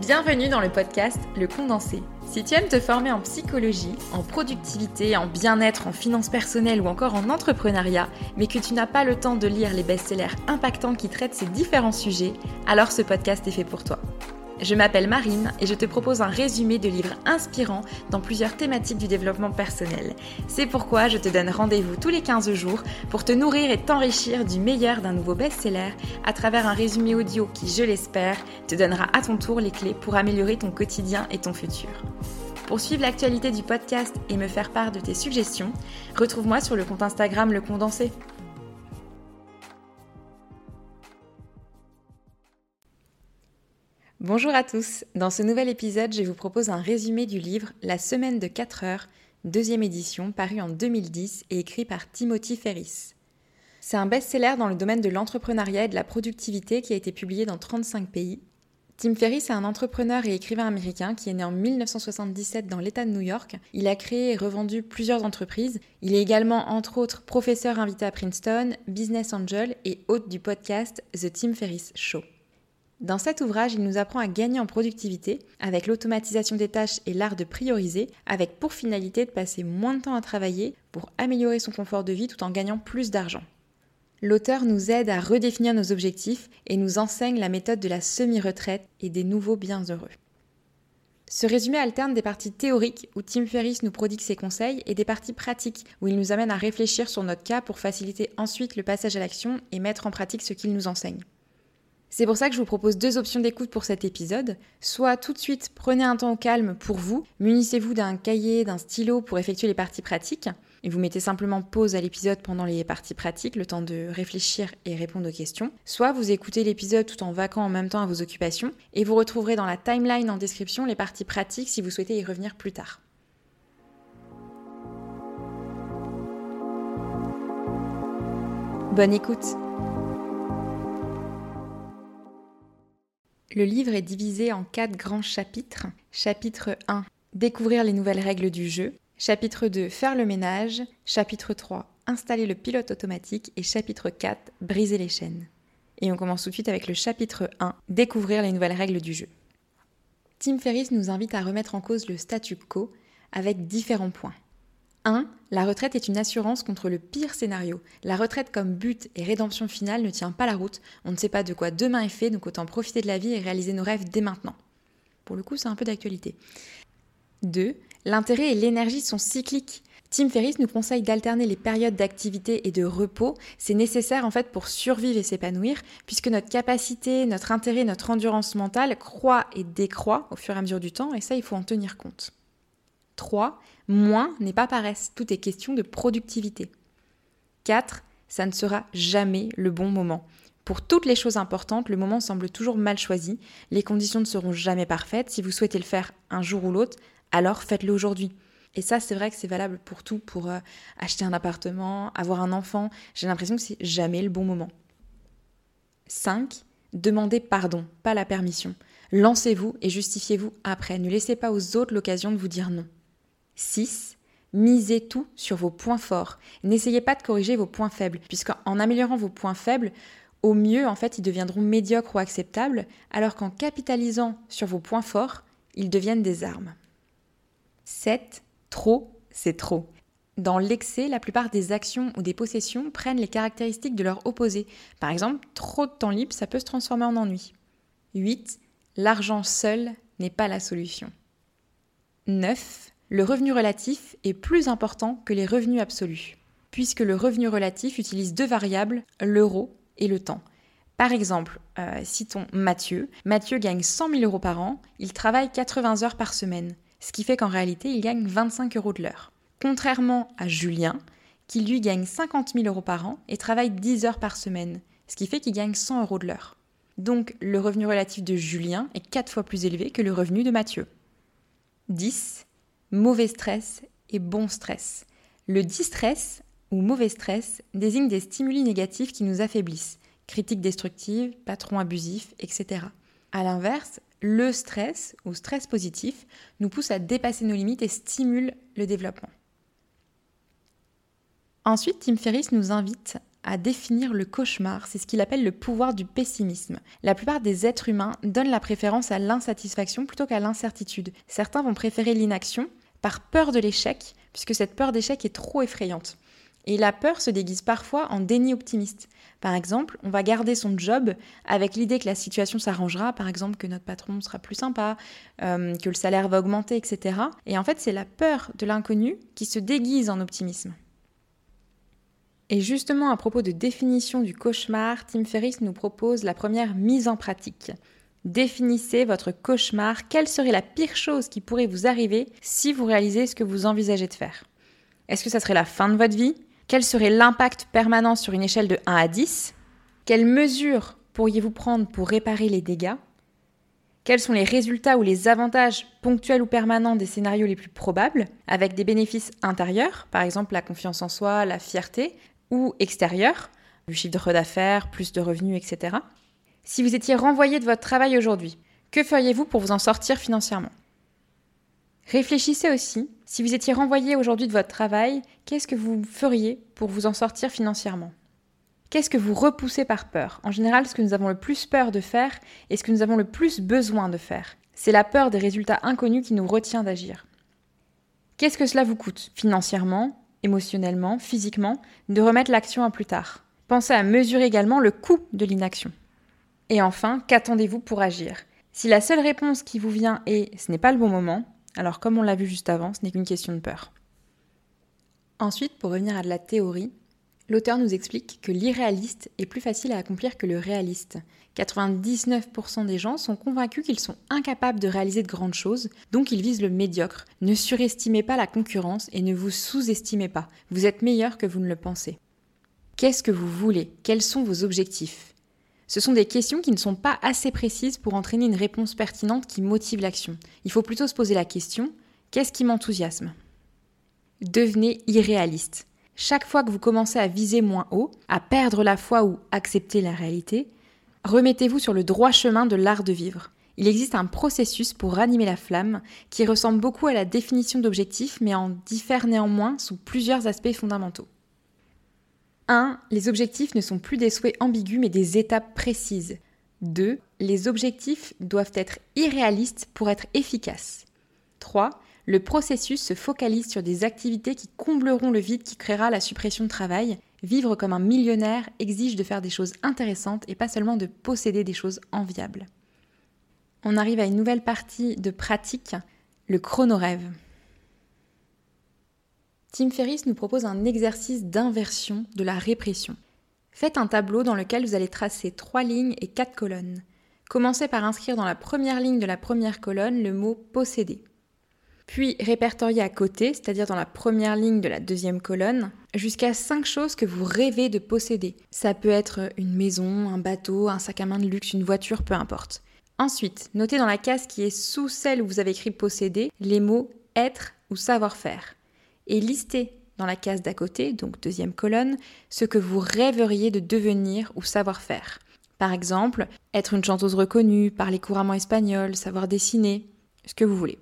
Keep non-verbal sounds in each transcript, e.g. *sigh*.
Bienvenue dans le podcast Le Condensé. Si tu aimes te former en psychologie, en productivité, en bien-être, en finances personnelles ou encore en entrepreneuriat, mais que tu n'as pas le temps de lire les best-sellers impactants qui traitent ces différents sujets, alors ce podcast est fait pour toi. Je m'appelle Marine et je te propose un résumé de livres inspirants dans plusieurs thématiques du développement personnel. C'est pourquoi je te donne rendez-vous tous les 15 jours pour te nourrir et t'enrichir du meilleur d'un nouveau best-seller à travers un résumé audio qui, je l'espère, te donnera à ton tour les clés pour améliorer ton quotidien et ton futur. Pour suivre l'actualité du podcast et me faire part de tes suggestions, retrouve-moi sur le compte Instagram Le Condensé. Bonjour à tous, dans ce nouvel épisode, je vous propose un résumé du livre La semaine de 4 heures, deuxième édition, paru en 2010 et écrit par Timothy Ferris. C'est un best-seller dans le domaine de l'entrepreneuriat et de la productivité qui a été publié dans 35 pays. Tim Ferriss est un entrepreneur et écrivain américain qui est né en 1977 dans l'État de New York. Il a créé et revendu plusieurs entreprises. Il est également, entre autres, professeur invité à Princeton, business angel et hôte du podcast The Tim Ferriss Show. Dans cet ouvrage, il nous apprend à gagner en productivité avec l'automatisation des tâches et l'art de prioriser, avec pour finalité de passer moins de temps à travailler pour améliorer son confort de vie tout en gagnant plus d'argent. L'auteur nous aide à redéfinir nos objectifs et nous enseigne la méthode de la semi-retraite et des nouveaux biens heureux. Ce résumé alterne des parties théoriques où Tim Ferriss nous prodigue ses conseils et des parties pratiques où il nous amène à réfléchir sur notre cas pour faciliter ensuite le passage à l'action et mettre en pratique ce qu'il nous enseigne. C'est pour ça que je vous propose deux options d'écoute pour cet épisode. Soit tout de suite, prenez un temps au calme pour vous, munissez-vous d'un cahier, d'un stylo pour effectuer les parties pratiques, et vous mettez simplement pause à l'épisode pendant les parties pratiques, le temps de réfléchir et répondre aux questions. Soit vous écoutez l'épisode tout en vaquant en même temps à vos occupations, et vous retrouverez dans la timeline en description les parties pratiques si vous souhaitez y revenir plus tard. Bonne écoute Le livre est divisé en quatre grands chapitres. Chapitre 1 Découvrir les nouvelles règles du jeu. Chapitre 2 Faire le ménage. Chapitre 3 Installer le pilote automatique. Et chapitre 4 Briser les chaînes. Et on commence tout de suite avec le chapitre 1 Découvrir les nouvelles règles du jeu. Tim Ferriss nous invite à remettre en cause le statu quo avec différents points. 1. La retraite est une assurance contre le pire scénario. La retraite comme but et rédemption finale ne tient pas la route. On ne sait pas de quoi demain est fait, donc autant profiter de la vie et réaliser nos rêves dès maintenant. Pour le coup, c'est un peu d'actualité. 2. L'intérêt et l'énergie sont cycliques. Tim Ferriss nous conseille d'alterner les périodes d'activité et de repos. C'est nécessaire en fait pour survivre et s'épanouir, puisque notre capacité, notre intérêt, notre endurance mentale croît et décroît au fur et à mesure du temps, et ça, il faut en tenir compte. 3. Moins n'est pas paresse, tout est question de productivité. 4. Ça ne sera jamais le bon moment. Pour toutes les choses importantes, le moment semble toujours mal choisi, les conditions ne seront jamais parfaites. Si vous souhaitez le faire un jour ou l'autre, alors faites-le aujourd'hui. Et ça, c'est vrai que c'est valable pour tout, pour euh, acheter un appartement, avoir un enfant. J'ai l'impression que c'est jamais le bon moment. 5. Demandez pardon, pas la permission. Lancez-vous et justifiez-vous après. Ne laissez pas aux autres l'occasion de vous dire non. 6. Misez tout sur vos points forts. N'essayez pas de corriger vos points faibles, puisqu'en améliorant vos points faibles, au mieux, en fait, ils deviendront médiocres ou acceptables, alors qu'en capitalisant sur vos points forts, ils deviennent des armes. 7. Trop, c'est trop. Dans l'excès, la plupart des actions ou des possessions prennent les caractéristiques de leur opposé. Par exemple, trop de temps libre, ça peut se transformer en ennui. 8. L'argent seul n'est pas la solution. 9 le revenu relatif est plus important que les revenus absolus, puisque le revenu relatif utilise deux variables, l'euro et le temps. Par exemple, euh, citons Mathieu. Mathieu gagne 100 000 euros par an, il travaille 80 heures par semaine, ce qui fait qu'en réalité, il gagne 25 euros de l'heure. Contrairement à Julien, qui lui gagne 50 000 euros par an et travaille 10 heures par semaine, ce qui fait qu'il gagne 100 euros de l'heure. Donc le revenu relatif de Julien est 4 fois plus élevé que le revenu de Mathieu. 10 mauvais stress et bon stress. Le distress ou mauvais stress désigne des stimuli négatifs qui nous affaiblissent, critiques destructives, patrons abusifs, etc. A l'inverse, le stress ou stress positif nous pousse à dépasser nos limites et stimule le développement. Ensuite, Tim Ferriss nous invite à définir le cauchemar, c'est ce qu'il appelle le pouvoir du pessimisme. La plupart des êtres humains donnent la préférence à l'insatisfaction plutôt qu'à l'incertitude. Certains vont préférer l'inaction par peur de l'échec, puisque cette peur d'échec est trop effrayante. Et la peur se déguise parfois en déni optimiste. Par exemple, on va garder son job avec l'idée que la situation s'arrangera, par exemple que notre patron sera plus sympa, euh, que le salaire va augmenter, etc. Et en fait, c'est la peur de l'inconnu qui se déguise en optimisme. Et justement, à propos de définition du cauchemar, Tim Ferriss nous propose la première mise en pratique. Définissez votre cauchemar. Quelle serait la pire chose qui pourrait vous arriver si vous réalisez ce que vous envisagez de faire? Est-ce que ça serait la fin de votre vie? Quel serait l'impact permanent sur une échelle de 1 à 10 Quelles mesures pourriez-vous prendre pour réparer les dégâts? Quels sont les résultats ou les avantages ponctuels ou permanents des scénarios les plus probables, avec des bénéfices intérieurs, par exemple la confiance en soi, la fierté, ou extérieur, du chiffre d'affaires, plus de revenus, etc. Si vous étiez renvoyé de votre travail aujourd'hui, que feriez-vous pour vous en sortir financièrement? Réfléchissez aussi, si vous étiez renvoyé aujourd'hui de votre travail, qu'est-ce que vous feriez pour vous en sortir financièrement? Qu'est-ce que vous repoussez par peur? En général, ce que nous avons le plus peur de faire et ce que nous avons le plus besoin de faire. C'est la peur des résultats inconnus qui nous retient d'agir. Qu'est-ce que cela vous coûte Financièrement, émotionnellement, physiquement, de remettre l'action à plus tard? Pensez à mesurer également le coût de l'inaction. Et enfin, qu'attendez-vous pour agir? Si la seule réponse qui vous vient est ce n'est pas le bon moment, alors comme on l'a vu juste avant, ce n'est qu'une question de peur. Ensuite, pour revenir à de la théorie, l'auteur nous explique que l'irréaliste est plus facile à accomplir que le réaliste. 99% des gens sont convaincus qu'ils sont incapables de réaliser de grandes choses, donc ils visent le médiocre. Ne surestimez pas la concurrence et ne vous sous-estimez pas. Vous êtes meilleur que vous ne le pensez. Qu'est-ce que vous voulez? Quels sont vos objectifs? Ce sont des questions qui ne sont pas assez précises pour entraîner une réponse pertinente qui motive l'action. Il faut plutôt se poser la question qu'est-ce qui m'enthousiasme? Devenez irréaliste. Chaque fois que vous commencez à viser moins haut, à perdre la foi ou accepter la réalité, Remettez-vous sur le droit chemin de l'art de vivre. Il existe un processus pour ranimer la flamme qui ressemble beaucoup à la définition d'objectifs mais en diffère néanmoins sous plusieurs aspects fondamentaux. 1. Les objectifs ne sont plus des souhaits ambigus mais des étapes précises. 2. Les objectifs doivent être irréalistes pour être efficaces. 3. Le processus se focalise sur des activités qui combleront le vide qui créera la suppression de travail Vivre comme un millionnaire exige de faire des choses intéressantes et pas seulement de posséder des choses enviables. On arrive à une nouvelle partie de pratique, le chronorêve. Tim Ferriss nous propose un exercice d'inversion de la répression. Faites un tableau dans lequel vous allez tracer trois lignes et quatre colonnes. Commencez par inscrire dans la première ligne de la première colonne le mot posséder puis répertorier à côté, c'est-à-dire dans la première ligne de la deuxième colonne, jusqu'à cinq choses que vous rêvez de posséder. Ça peut être une maison, un bateau, un sac à main de luxe, une voiture, peu importe. Ensuite, notez dans la case qui est sous celle où vous avez écrit posséder les mots être ou savoir-faire. Et listez dans la case d'à côté, donc deuxième colonne, ce que vous rêveriez de devenir ou savoir faire. Par exemple, être une chanteuse reconnue, parler couramment espagnol, savoir dessiner, ce que vous voulez.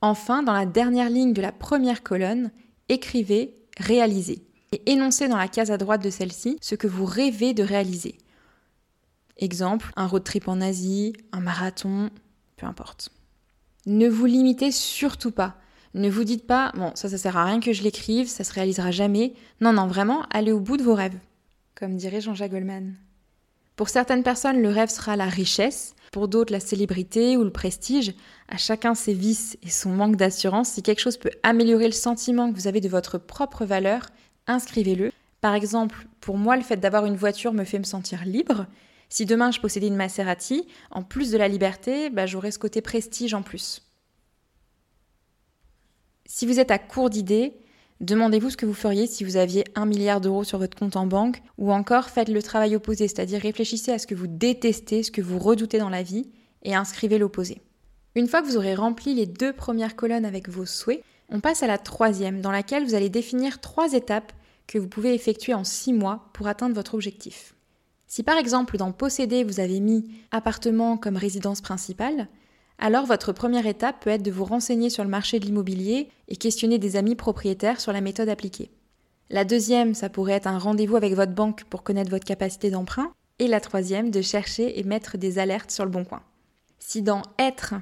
Enfin, dans la dernière ligne de la première colonne, écrivez réaliser et énoncez dans la case à droite de celle-ci ce que vous rêvez de réaliser. Exemple, un road trip en Asie, un marathon, peu importe. Ne vous limitez surtout pas. Ne vous dites pas, bon, ça, ça sert à rien que je l'écrive, ça se réalisera jamais. Non, non, vraiment, allez au bout de vos rêves. Comme dirait Jean-Jacques Goldman. Pour certaines personnes, le rêve sera la richesse, pour d'autres la célébrité ou le prestige. À chacun ses vices et son manque d'assurance. Si quelque chose peut améliorer le sentiment que vous avez de votre propre valeur, inscrivez-le. Par exemple, pour moi, le fait d'avoir une voiture me fait me sentir libre. Si demain je possédais une Maserati, en plus de la liberté, bah, j'aurais ce côté prestige en plus. Si vous êtes à court d'idées, Demandez-vous ce que vous feriez si vous aviez un milliard d'euros sur votre compte en banque, ou encore faites le travail opposé, c'est-à-dire réfléchissez à ce que vous détestez, ce que vous redoutez dans la vie, et inscrivez l'opposé. Une fois que vous aurez rempli les deux premières colonnes avec vos souhaits, on passe à la troisième, dans laquelle vous allez définir trois étapes que vous pouvez effectuer en six mois pour atteindre votre objectif. Si par exemple dans posséder vous avez mis appartement comme résidence principale, alors votre première étape peut être de vous renseigner sur le marché de l'immobilier et questionner des amis propriétaires sur la méthode appliquée. La deuxième, ça pourrait être un rendez-vous avec votre banque pour connaître votre capacité d'emprunt. Et la troisième, de chercher et mettre des alertes sur le bon coin. Si dans Être,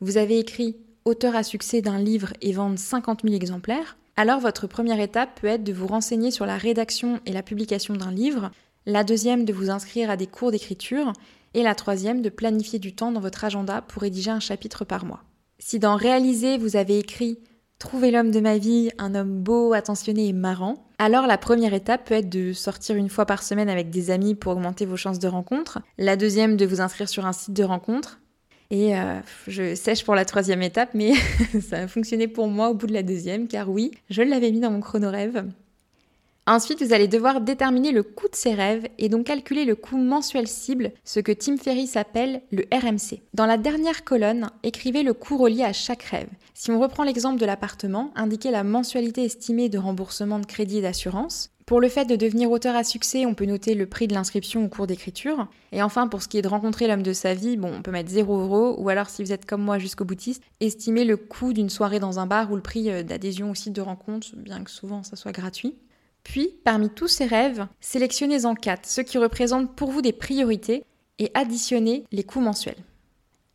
vous avez écrit auteur à succès d'un livre et vendre 50 000 exemplaires, alors votre première étape peut être de vous renseigner sur la rédaction et la publication d'un livre, la deuxième de vous inscrire à des cours d'écriture, et la troisième de planifier du temps dans votre agenda pour rédiger un chapitre par mois. Si dans Réaliser, vous avez écrit Trouver l'homme de ma vie, un homme beau, attentionné et marrant, alors la première étape peut être de sortir une fois par semaine avec des amis pour augmenter vos chances de rencontre, la deuxième de vous inscrire sur un site de rencontre, et euh, je sèche pour la troisième étape, mais *laughs* ça a fonctionné pour moi au bout de la deuxième, car oui, je l'avais mis dans mon chrono rêve. Ensuite, vous allez devoir déterminer le coût de ces rêves et donc calculer le coût mensuel cible, ce que Tim Ferriss appelle le RMC. Dans la dernière colonne, écrivez le coût relié à chaque rêve. Si on reprend l'exemple de l'appartement, indiquez la mensualité estimée de remboursement de crédit et d'assurance. Pour le fait de devenir auteur à succès, on peut noter le prix de l'inscription au cours d'écriture. Et enfin, pour ce qui est de rencontrer l'homme de sa vie, bon, on peut mettre 0 euros, ou alors si vous êtes comme moi jusqu'au boutiste, estimer le coût d'une soirée dans un bar ou le prix euh, d'adhésion au site de rencontre, bien que souvent ça soit gratuit. Puis, parmi tous ces rêves, sélectionnez-en 4, ceux qui représentent pour vous des priorités, et additionnez les coûts mensuels.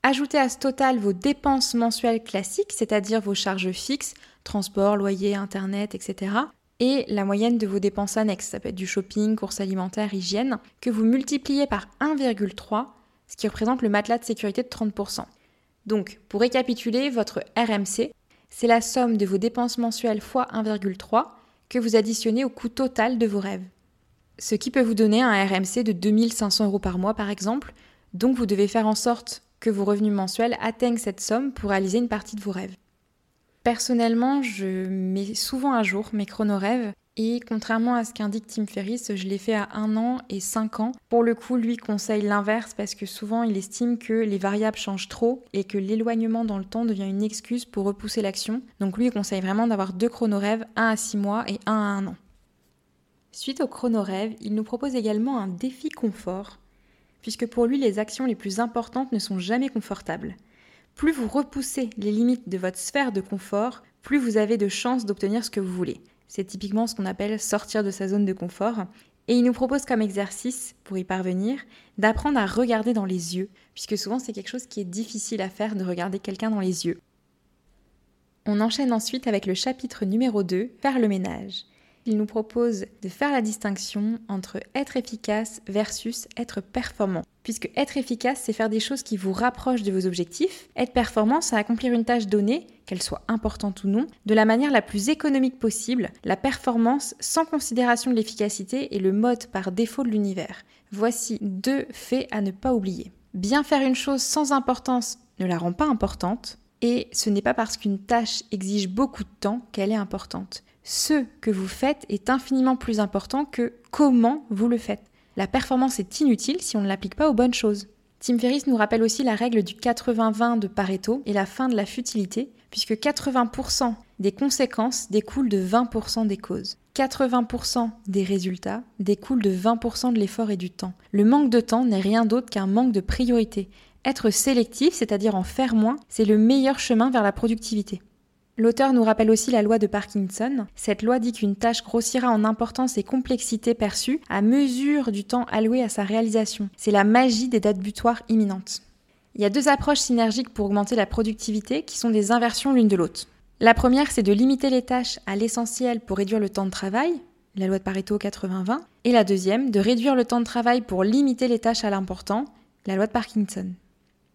Ajoutez à ce total vos dépenses mensuelles classiques, c'est-à-dire vos charges fixes, transport, loyer, internet, etc., et la moyenne de vos dépenses annexes, ça peut être du shopping, courses alimentaires, hygiène, que vous multipliez par 1,3, ce qui représente le matelas de sécurité de 30%. Donc, pour récapituler, votre RMC, c'est la somme de vos dépenses mensuelles fois 1,3 que vous additionnez au coût total de vos rêves. Ce qui peut vous donner un RMC de 2500 euros par mois par exemple, donc vous devez faire en sorte que vos revenus mensuels atteignent cette somme pour réaliser une partie de vos rêves. Personnellement, je mets souvent à jour mes chronorêves et contrairement à ce qu'indique Tim Ferriss, je l'ai fait à un an et cinq ans. Pour le coup, lui conseille l'inverse parce que souvent il estime que les variables changent trop et que l'éloignement dans le temps devient une excuse pour repousser l'action. Donc lui il conseille vraiment d'avoir deux chronorêves, un à six mois et un à un an. Suite au chronorêve, il nous propose également un défi confort, puisque pour lui les actions les plus importantes ne sont jamais confortables. Plus vous repoussez les limites de votre sphère de confort, plus vous avez de chances d'obtenir ce que vous voulez. C'est typiquement ce qu'on appelle sortir de sa zone de confort. Et il nous propose comme exercice, pour y parvenir, d'apprendre à regarder dans les yeux, puisque souvent c'est quelque chose qui est difficile à faire de regarder quelqu'un dans les yeux. On enchaîne ensuite avec le chapitre numéro 2, faire le ménage il nous propose de faire la distinction entre être efficace versus être performant. Puisque être efficace, c'est faire des choses qui vous rapprochent de vos objectifs. Être performant, c'est accomplir une tâche donnée, qu'elle soit importante ou non, de la manière la plus économique possible. La performance sans considération de l'efficacité est le mode par défaut de l'univers. Voici deux faits à ne pas oublier. Bien faire une chose sans importance ne la rend pas importante. Et ce n'est pas parce qu'une tâche exige beaucoup de temps qu'elle est importante ce que vous faites est infiniment plus important que comment vous le faites. La performance est inutile si on ne l'applique pas aux bonnes choses. Tim Ferriss nous rappelle aussi la règle du 80-20 de Pareto et la fin de la futilité, puisque 80% des conséquences découlent de 20% des causes. 80% des résultats découlent de 20% de l'effort et du temps. Le manque de temps n'est rien d'autre qu'un manque de priorité. Être sélectif, c'est-à-dire en faire moins, c'est le meilleur chemin vers la productivité. L'auteur nous rappelle aussi la loi de Parkinson. Cette loi dit qu'une tâche grossira en importance et complexité perçue à mesure du temps alloué à sa réalisation. C'est la magie des dates butoirs imminentes. Il y a deux approches synergiques pour augmenter la productivité qui sont des inversions l'une de l'autre. La première, c'est de limiter les tâches à l'essentiel pour réduire le temps de travail, la loi de Pareto 80-20, et la deuxième, de réduire le temps de travail pour limiter les tâches à l'important, la loi de Parkinson.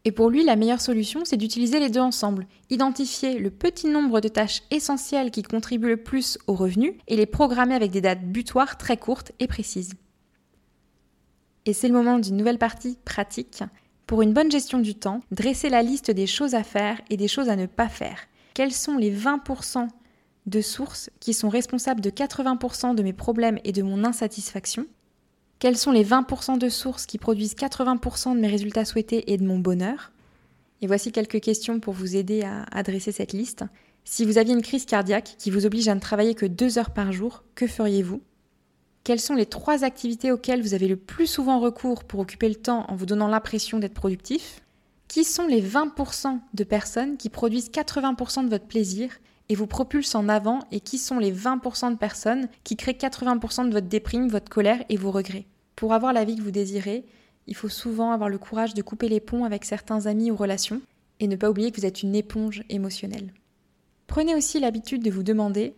Et pour lui, la meilleure solution, c'est d'utiliser les deux ensemble, identifier le petit nombre de tâches essentielles qui contribuent le plus au revenu et les programmer avec des dates butoirs très courtes et précises. Et c'est le moment d'une nouvelle partie pratique. Pour une bonne gestion du temps, dressez la liste des choses à faire et des choses à ne pas faire. Quels sont les 20% de sources qui sont responsables de 80% de mes problèmes et de mon insatisfaction? Quels sont les 20% de sources qui produisent 80% de mes résultats souhaités et de mon bonheur? Et voici quelques questions pour vous aider à adresser cette liste. Si vous aviez une crise cardiaque qui vous oblige à ne travailler que deux heures par jour, que feriez-vous? Quelles sont les trois activités auxquelles vous avez le plus souvent recours pour occuper le temps en vous donnant l'impression d'être productif? Qui sont les 20% de personnes qui produisent 80% de votre plaisir et vous propulse en avant et qui sont les 20% de personnes qui créent 80% de votre déprime, votre colère et vos regrets. Pour avoir la vie que vous désirez, il faut souvent avoir le courage de couper les ponts avec certains amis ou relations et ne pas oublier que vous êtes une éponge émotionnelle. Prenez aussi l'habitude de vous demander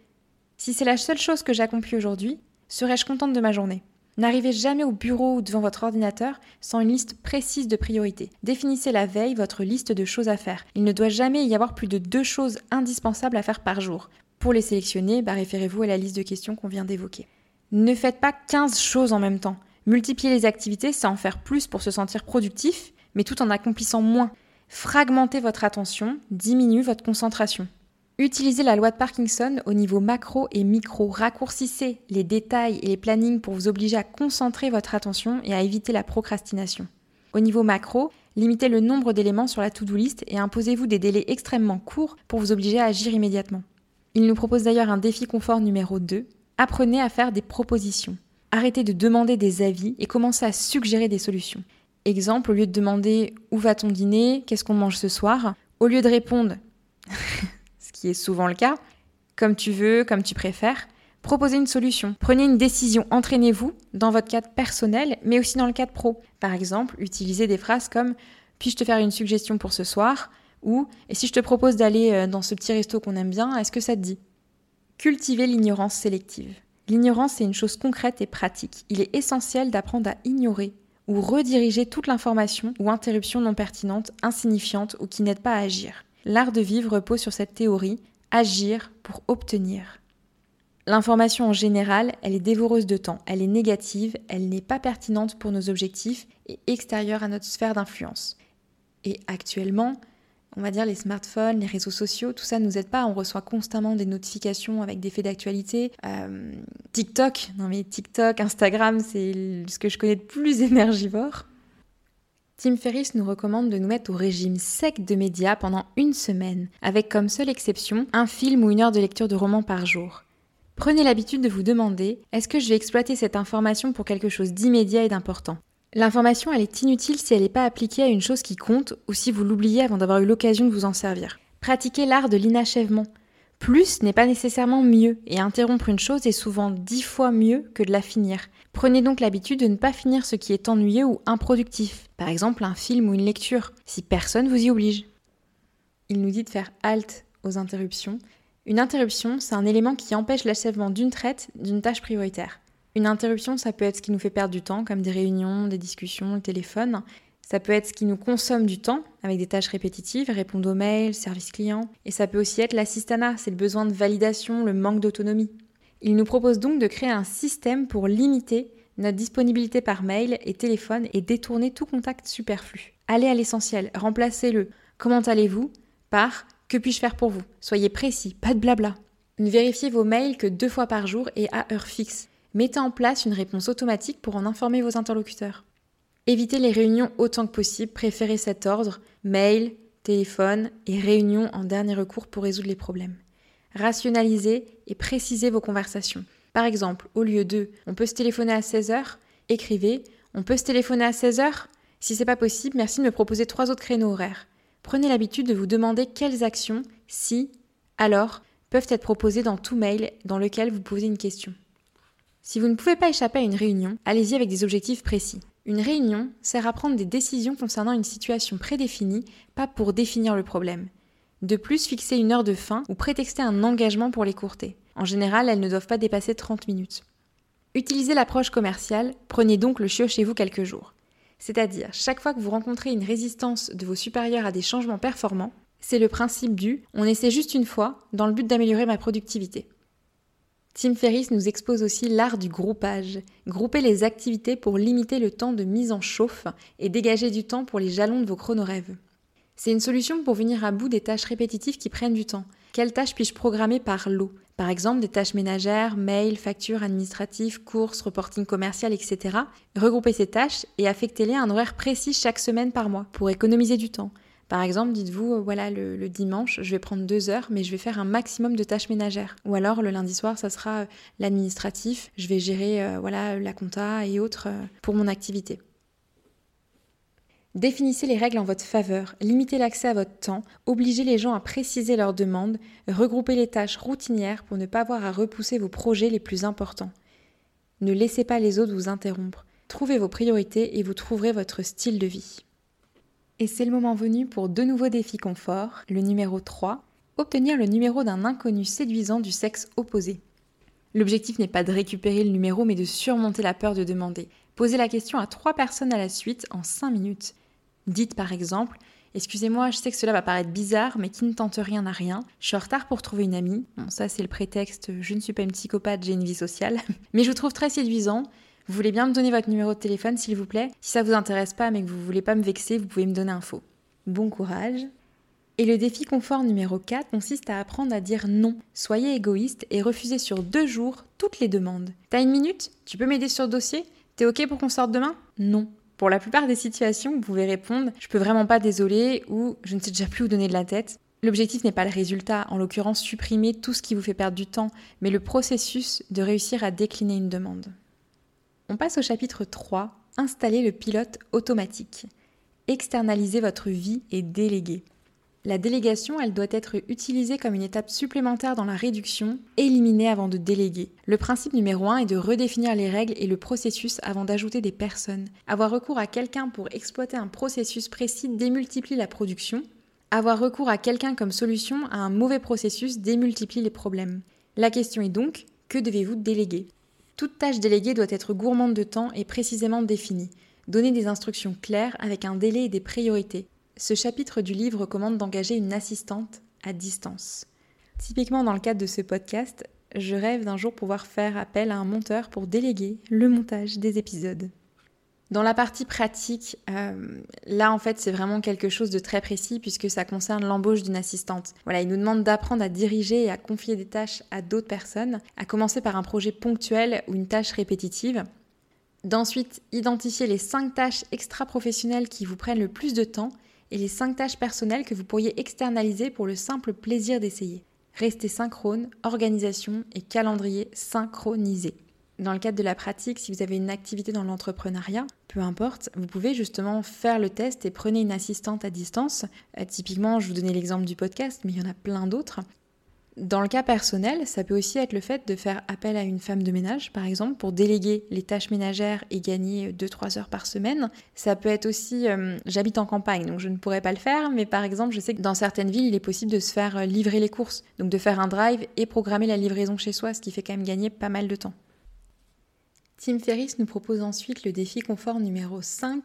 si c'est la seule chose que j'accomplis aujourd'hui, serais-je contente de ma journée? N'arrivez jamais au bureau ou devant votre ordinateur sans une liste précise de priorités. Définissez la veille votre liste de choses à faire. Il ne doit jamais y avoir plus de deux choses indispensables à faire par jour. Pour les sélectionner, bah, référez-vous à la liste de questions qu'on vient d'évoquer. Ne faites pas 15 choses en même temps. Multiplier les activités, c'est en faire plus pour se sentir productif, mais tout en accomplissant moins. Fragmentez votre attention, diminue votre concentration. Utilisez la loi de Parkinson au niveau macro et micro. Raccourcissez les détails et les plannings pour vous obliger à concentrer votre attention et à éviter la procrastination. Au niveau macro, limitez le nombre d'éléments sur la to-do list et imposez-vous des délais extrêmement courts pour vous obliger à agir immédiatement. Il nous propose d'ailleurs un défi confort numéro 2. Apprenez à faire des propositions. Arrêtez de demander des avis et commencez à suggérer des solutions. Exemple, au lieu de demander où va ton dîner, qu'est-ce qu'on mange ce soir, au lieu de répondre qui est souvent le cas, comme tu veux, comme tu préfères, proposez une solution. Prenez une décision, entraînez-vous dans votre cadre personnel, mais aussi dans le cadre pro. Par exemple, utilisez des phrases comme Puis-je te faire une suggestion pour ce soir? ou Et si je te propose d'aller euh, dans ce petit resto qu'on aime bien, est-ce que ça te dit? Cultivez l'ignorance sélective. L'ignorance est une chose concrète et pratique. Il est essentiel d'apprendre à ignorer ou rediriger toute l'information ou interruption non pertinente, insignifiante ou qui n'aide pas à agir. L'art de vivre repose sur cette théorie, agir pour obtenir. L'information en général, elle est dévoreuse de temps, elle est négative, elle n'est pas pertinente pour nos objectifs et extérieure à notre sphère d'influence. Et actuellement, on va dire les smartphones, les réseaux sociaux, tout ça ne nous aide pas. On reçoit constamment des notifications avec des faits d'actualité. Euh, TikTok, non mais TikTok, Instagram, c'est ce que je connais de plus *laughs* énergivore. Tim Ferriss nous recommande de nous mettre au régime sec de médias pendant une semaine, avec comme seule exception un film ou une heure de lecture de roman par jour. Prenez l'habitude de vous demander est-ce que je vais exploiter cette information pour quelque chose d'immédiat et d'important? L'information, elle est inutile si elle n'est pas appliquée à une chose qui compte ou si vous l'oubliez avant d'avoir eu l'occasion de vous en servir. Pratiquez l'art de l'inachèvement. Plus n'est pas nécessairement mieux, et interrompre une chose est souvent dix fois mieux que de la finir. Prenez donc l'habitude de ne pas finir ce qui est ennuyeux ou improductif, par exemple un film ou une lecture, si personne vous y oblige. Il nous dit de faire halte aux interruptions. Une interruption, c'est un élément qui empêche l'achèvement d'une traite d'une tâche prioritaire. Une interruption, ça peut être ce qui nous fait perdre du temps, comme des réunions, des discussions, le téléphone. Ça peut être ce qui nous consomme du temps, avec des tâches répétitives, répondre aux mails, service client. Et ça peut aussi être l'assistanat, c'est le besoin de validation, le manque d'autonomie. Il nous propose donc de créer un système pour limiter notre disponibilité par mail et téléphone et détourner tout contact superflu. Allez à l'essentiel, remplacez-le comment allez-vous? Par que puis-je faire pour vous? Soyez précis, pas de blabla. Ne vérifiez vos mails que deux fois par jour et à heure fixe. Mettez en place une réponse automatique pour en informer vos interlocuteurs. Évitez les réunions autant que possible, préférez cet ordre mail, téléphone et réunion en dernier recours pour résoudre les problèmes rationalisez et précisez vos conversations. Par exemple, au lieu de on peut se téléphoner à 16h, écrivez on peut se téléphoner à 16h Si c'est pas possible, merci de me proposer trois autres créneaux horaires. Prenez l'habitude de vous demander quelles actions, si, alors, peuvent être proposées dans tout mail dans lequel vous posez une question. Si vous ne pouvez pas échapper à une réunion, allez-y avec des objectifs précis. Une réunion sert à prendre des décisions concernant une situation prédéfinie, pas pour définir le problème. De plus, fixer une heure de fin ou prétexter un engagement pour les courter. En général, elles ne doivent pas dépasser 30 minutes. Utilisez l'approche commerciale, prenez donc le chiot chez vous quelques jours. C'est-à-dire, chaque fois que vous rencontrez une résistance de vos supérieurs à des changements performants, c'est le principe du on essaie juste une fois dans le but d'améliorer ma productivité. Tim Ferriss nous expose aussi l'art du groupage. Grouper les activités pour limiter le temps de mise en chauffe et dégager du temps pour les jalons de vos chronorêves. C'est une solution pour venir à bout des tâches répétitives qui prennent du temps. Quelles tâches puis-je programmer par lot? Par exemple, des tâches ménagères, mails, factures administratives, courses, reporting commercial, etc. Regroupez ces tâches et affectez-les à un horaire précis chaque semaine par mois pour économiser du temps. Par exemple, dites-vous, euh, voilà, le, dimanche, je vais prendre deux heures, mais je vais faire un maximum de tâches ménagères. Ou alors, le lundi soir, ça sera euh, l'administratif, je vais gérer, euh, voilà, la compta et autres pour mon activité. Définissez les règles en votre faveur, limitez l'accès à votre temps, obligez les gens à préciser leurs demandes, regroupez les tâches routinières pour ne pas avoir à repousser vos projets les plus importants. Ne laissez pas les autres vous interrompre. Trouvez vos priorités et vous trouverez votre style de vie. Et c'est le moment venu pour deux nouveaux défis confort. Le numéro 3, obtenir le numéro d'un inconnu séduisant du sexe opposé. L'objectif n'est pas de récupérer le numéro mais de surmonter la peur de demander. Posez la question à trois personnes à la suite en 5 minutes. Dites par exemple Excusez-moi, je sais que cela va paraître bizarre, mais qui ne tente rien n'a rien. Je suis en retard pour trouver une amie. Bon, ça c'est le prétexte, je ne suis pas une psychopathe, j'ai une vie sociale. *laughs* mais je vous trouve très séduisant. Vous voulez bien me donner votre numéro de téléphone, s'il vous plaît? Si ça vous intéresse pas, mais que vous voulez pas me vexer, vous pouvez me donner faux. Bon courage. Et le défi confort numéro 4 consiste à apprendre à dire non. Soyez égoïste et refusez sur deux jours toutes les demandes. T'as une minute? Tu peux m'aider sur le dossier? T'es ok pour qu'on sorte demain? Non. Pour la plupart des situations, vous pouvez répondre je peux vraiment pas désolé ou je ne sais déjà plus où donner de la tête. L'objectif n'est pas le résultat, en l'occurrence supprimer tout ce qui vous fait perdre du temps, mais le processus de réussir à décliner une demande. On passe au chapitre 3, installer le pilote automatique. Externaliser votre vie et déléguer. La délégation, elle doit être utilisée comme une étape supplémentaire dans la réduction, éliminée avant de déléguer. Le principe numéro 1 est de redéfinir les règles et le processus avant d'ajouter des personnes. Avoir recours à quelqu'un pour exploiter un processus précis démultiplie la production. Avoir recours à quelqu'un comme solution à un mauvais processus démultiplie les problèmes. La question est donc, que devez-vous déléguer? Toute tâche déléguée doit être gourmande de temps et précisément définie. Donner des instructions claires avec un délai et des priorités. Ce chapitre du livre recommande d'engager une assistante à distance. Typiquement dans le cadre de ce podcast, je rêve d'un jour pouvoir faire appel à un monteur pour déléguer le montage des épisodes. Dans la partie pratique, euh, là en fait c'est vraiment quelque chose de très précis puisque ça concerne l'embauche d'une assistante. Voilà, il nous demande d'apprendre à diriger et à confier des tâches à d'autres personnes, à commencer par un projet ponctuel ou une tâche répétitive. D'ensuite, identifier les 5 tâches extra-professionnelles qui vous prennent le plus de temps et les 5 tâches personnelles que vous pourriez externaliser pour le simple plaisir d'essayer. Restez synchrone, organisation et calendrier synchronisé dans le cadre de la pratique, si vous avez une activité dans l'entrepreneuriat, peu importe, vous pouvez justement faire le test et prenez une assistante à distance. Euh, typiquement, je vous donnais l'exemple du podcast, mais il y en a plein d'autres. Dans le cas personnel, ça peut aussi être le fait de faire appel à une femme de ménage, par exemple, pour déléguer les tâches ménagères et gagner 2-3 heures par semaine. Ça peut être aussi, euh, j'habite en campagne, donc je ne pourrais pas le faire, mais par exemple, je sais que dans certaines villes, il est possible de se faire euh, livrer les courses, donc de faire un drive et programmer la livraison chez soi, ce qui fait quand même gagner pas mal de temps. Tim Ferriss nous propose ensuite le défi confort numéro 5,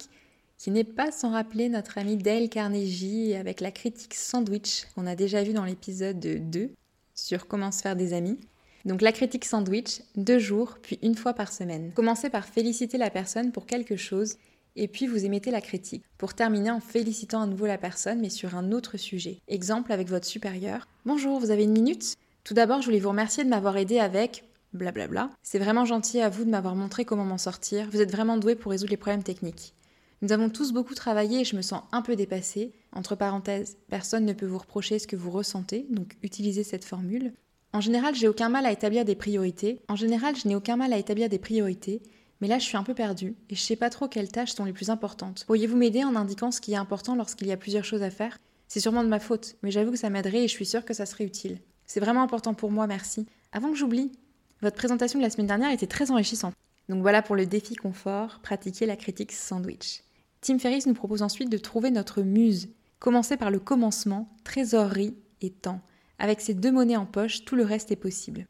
qui n'est pas sans rappeler notre ami Dale Carnegie avec la critique sandwich qu'on a déjà vu dans l'épisode 2 sur comment se faire des amis. Donc la critique sandwich, deux jours, puis une fois par semaine. Commencez par féliciter la personne pour quelque chose, et puis vous émettez la critique, pour terminer en félicitant à nouveau la personne, mais sur un autre sujet. Exemple avec votre supérieur. Bonjour, vous avez une minute? Tout d'abord, je voulais vous remercier de m'avoir aidé avec blablabla. C'est vraiment gentil à vous de m'avoir montré comment m'en sortir. Vous êtes vraiment doué pour résoudre les problèmes techniques. Nous avons tous beaucoup travaillé et je me sens un peu dépassée. Entre parenthèses, personne ne peut vous reprocher ce que vous ressentez, donc utilisez cette formule. En général, j'ai aucun mal à établir des priorités. En général, je n'ai aucun mal à établir des priorités, mais là, je suis un peu perdue et je sais pas trop quelles tâches sont les plus importantes. Pourriez-vous m'aider en indiquant ce qui est important lorsqu'il y a plusieurs choses à faire? C'est sûrement de ma faute, mais j'avoue que ça m'aiderait et je suis sûre que ça serait utile. C'est vraiment important pour moi, merci. Avant que j'oublie, votre présentation de la semaine dernière était très enrichissante. Donc voilà pour le défi confort, pratiquer la critique sandwich. Tim Ferriss nous propose ensuite de trouver notre muse. Commencez par le commencement, trésorerie et temps. Avec ces deux monnaies en poche, tout le reste est possible.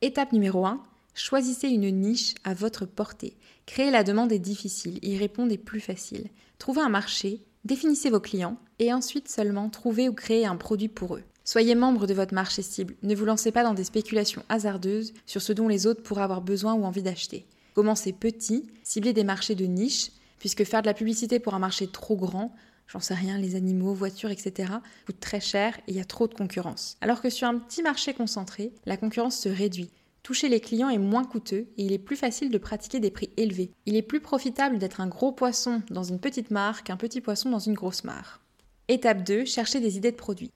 Étape numéro 1, choisissez une niche à votre portée. Créer la demande est difficile, y répondre est plus facile. Trouvez un marché, définissez vos clients et ensuite seulement trouvez ou créez un produit pour eux. Soyez membre de votre marché cible. Ne vous lancez pas dans des spéculations hasardeuses sur ce dont les autres pourraient avoir besoin ou envie d'acheter. Commencez petit, ciblez des marchés de niche, puisque faire de la publicité pour un marché trop grand, j'en sais rien, les animaux, voitures, etc., coûte très cher et il y a trop de concurrence. Alors que sur un petit marché concentré, la concurrence se réduit. Toucher les clients est moins coûteux et il est plus facile de pratiquer des prix élevés. Il est plus profitable d'être un gros poisson dans une petite mare qu'un petit poisson dans une grosse mare. Étape 2, chercher des idées de produits.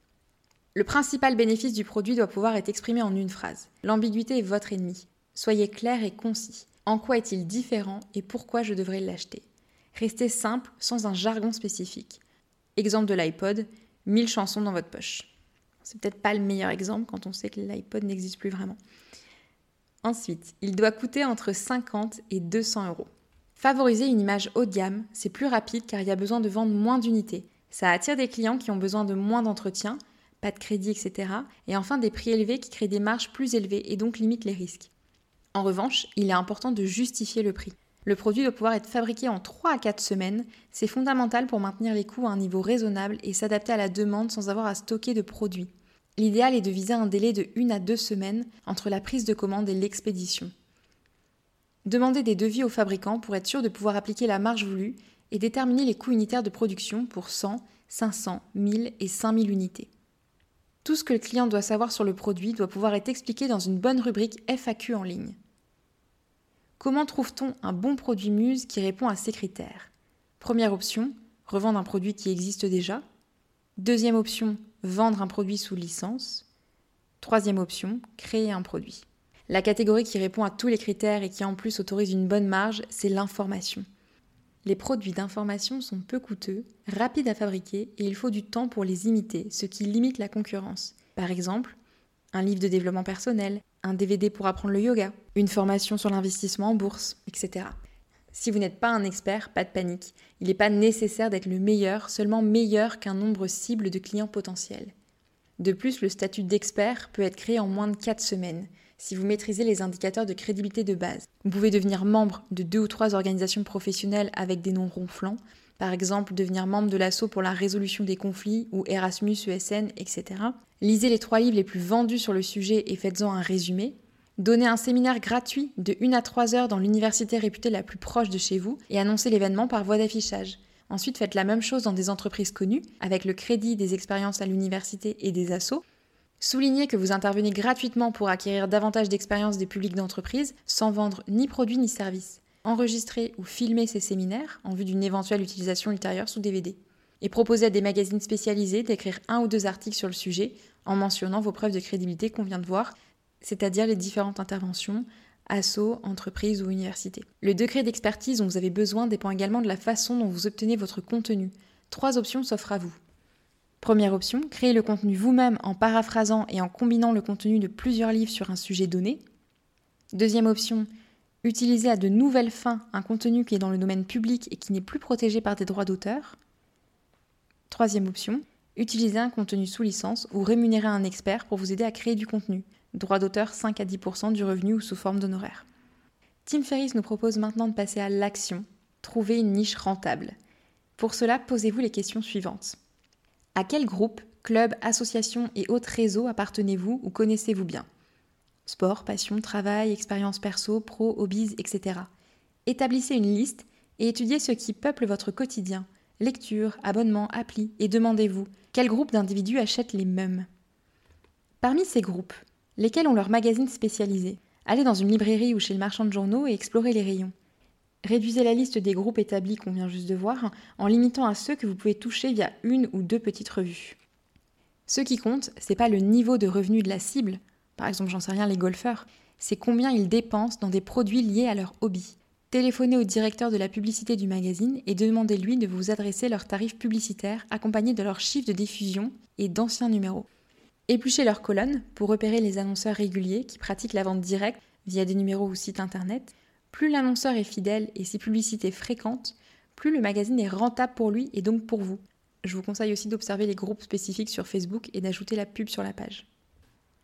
Le principal bénéfice du produit doit pouvoir être exprimé en une phrase. L'ambiguïté est votre ennemi. Soyez clair et concis. En quoi est-il différent et pourquoi je devrais l'acheter? Restez simple, sans un jargon spécifique. Exemple de l'iPod, 1000 chansons dans votre poche. C'est peut-être pas le meilleur exemple quand on sait que l'iPod n'existe plus vraiment. Ensuite, il doit coûter entre 50 et 200 euros. Favoriser une image haut de gamme, c'est plus rapide car il y a besoin de vendre moins d'unités. Ça attire des clients qui ont besoin de moins d'entretien, de crédit, etc. Et enfin des prix élevés qui créent des marges plus élevées et donc limitent les risques. En revanche, il est important de justifier le prix. Le produit doit pouvoir être fabriqué en 3 à 4 semaines. C'est fondamental pour maintenir les coûts à un niveau raisonnable et s'adapter à la demande sans avoir à stocker de produits. L'idéal est de viser un délai de 1 à 2 semaines entre la prise de commande et l'expédition. Demandez des devis aux fabricants pour être sûr de pouvoir appliquer la marge voulue et déterminer les coûts unitaires de production pour 100, 500, 1000 et 5000 unités. Tout ce que le client doit savoir sur le produit doit pouvoir être expliqué dans une bonne rubrique FAQ en ligne. Comment trouve-t-on un bon produit Muse qui répond à ces critères? Première option, revendre un produit qui existe déjà. Deuxième option, vendre un produit sous licence. Troisième option, créer un produit. La catégorie qui répond à tous les critères et qui en plus autorise une bonne marge, c'est l'information. Les produits d'information sont peu coûteux, rapides à fabriquer et il faut du temps pour les imiter, ce qui limite la concurrence. Par exemple, un livre de développement personnel, un DVD pour apprendre le yoga, une formation sur l'investissement en bourse, etc. Si vous n'êtes pas un expert, pas de panique. Il n'est pas nécessaire d'être le meilleur, seulement meilleur qu'un nombre cible de clients potentiels. De plus, le statut d'expert peut être créé en moins de 4 semaines, si vous maîtrisez les indicateurs de crédibilité de base. Vous pouvez devenir membre de deux ou trois organisations professionnelles avec des noms ronflants, par exemple devenir membre de l'assaut pour la résolution des conflits ou Erasmus, ESN, etc. Lisez les trois livres les plus vendus sur le sujet et faites-en un résumé. Donnez un séminaire gratuit de 1 à 3 heures dans l'université réputée la plus proche de chez vous et annoncez l'événement par voie d'affichage. Ensuite, faites la même chose dans des entreprises connues, avec le crédit des expériences à l'université et des assos. Soulignez que vous intervenez gratuitement pour acquérir davantage d'expériences des publics d'entreprise sans vendre ni produits ni services enregistrer ou filmer ces séminaires en vue d'une éventuelle utilisation ultérieure sous DVD, et proposer à des magazines spécialisés d'écrire un ou deux articles sur le sujet en mentionnant vos preuves de crédibilité qu'on vient de voir, c'est-à-dire les différentes interventions, assos, entreprises ou universités. Le degré d'expertise dont vous avez besoin dépend également de la façon dont vous obtenez votre contenu. Trois options s'offrent à vous. Première option, créer le contenu vous-même en paraphrasant et en combinant le contenu de plusieurs livres sur un sujet donné. Deuxième option, Utiliser à de nouvelles fins un contenu qui est dans le domaine public et qui n'est plus protégé par des droits d'auteur. Troisième option, utiliser un contenu sous licence ou rémunérer un expert pour vous aider à créer du contenu. Droit d'auteur 5 à 10% du revenu ou sous forme d'honoraires. Tim Ferriss nous propose maintenant de passer à l'action, trouver une niche rentable. Pour cela, posez-vous les questions suivantes. À quel groupe, club, association et autres réseaux appartenez-vous ou connaissez-vous bien? Sport, passion, travail, expérience perso, pro, hobbies, etc. Établissez une liste et étudiez ce qui peuple votre quotidien. Lecture, abonnement, appli, et demandez-vous quel groupe d'individus achètent les mêmes? Parmi ces groupes, lesquels ont leur magazine spécialisé Allez dans une librairie ou chez le marchand de journaux et explorez les rayons. Réduisez la liste des groupes établis qu'on vient juste de voir en limitant à ceux que vous pouvez toucher via une ou deux petites revues. Ce qui compte, c'est pas le niveau de revenu de la cible, par exemple, j'en sais rien, les golfeurs, c'est combien ils dépensent dans des produits liés à leur hobby. Téléphonez au directeur de la publicité du magazine et demandez-lui de vous adresser leurs tarifs publicitaires accompagnés de leurs chiffres de diffusion et d'anciens numéros. Épluchez leurs colonnes pour repérer les annonceurs réguliers qui pratiquent la vente directe via des numéros ou sites internet. Plus l'annonceur est fidèle et ses publicités fréquentes, plus le magazine est rentable pour lui et donc pour vous. Je vous conseille aussi d'observer les groupes spécifiques sur Facebook et d'ajouter la pub sur la page.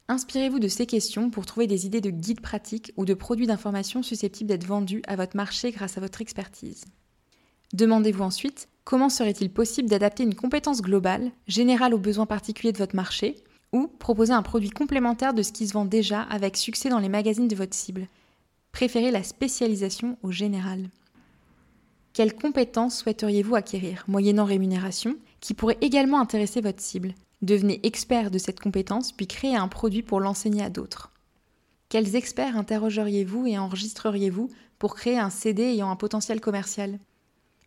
Inspirez-vous de ces questions pour trouver des idées de guides pratiques ou de produits d'information susceptibles d'être vendus à votre marché grâce à votre expertise. Demandez-vous ensuite comment serait-il possible d'adapter une compétence globale, générale aux besoins particuliers de votre marché, ou proposer un produit complémentaire de ce qui se vend déjà avec succès dans les magazines de votre cible? Préférez la spécialisation au général. Quelles compétences souhaiteriez-vous acquérir, moyennant rémunération, qui pourraient également intéresser votre cible Devenez expert de cette compétence, puis créez un produit pour l'enseigner à d'autres. Quels experts interrogeriez-vous et enregistreriez-vous pour créer un CD ayant un potentiel commercial?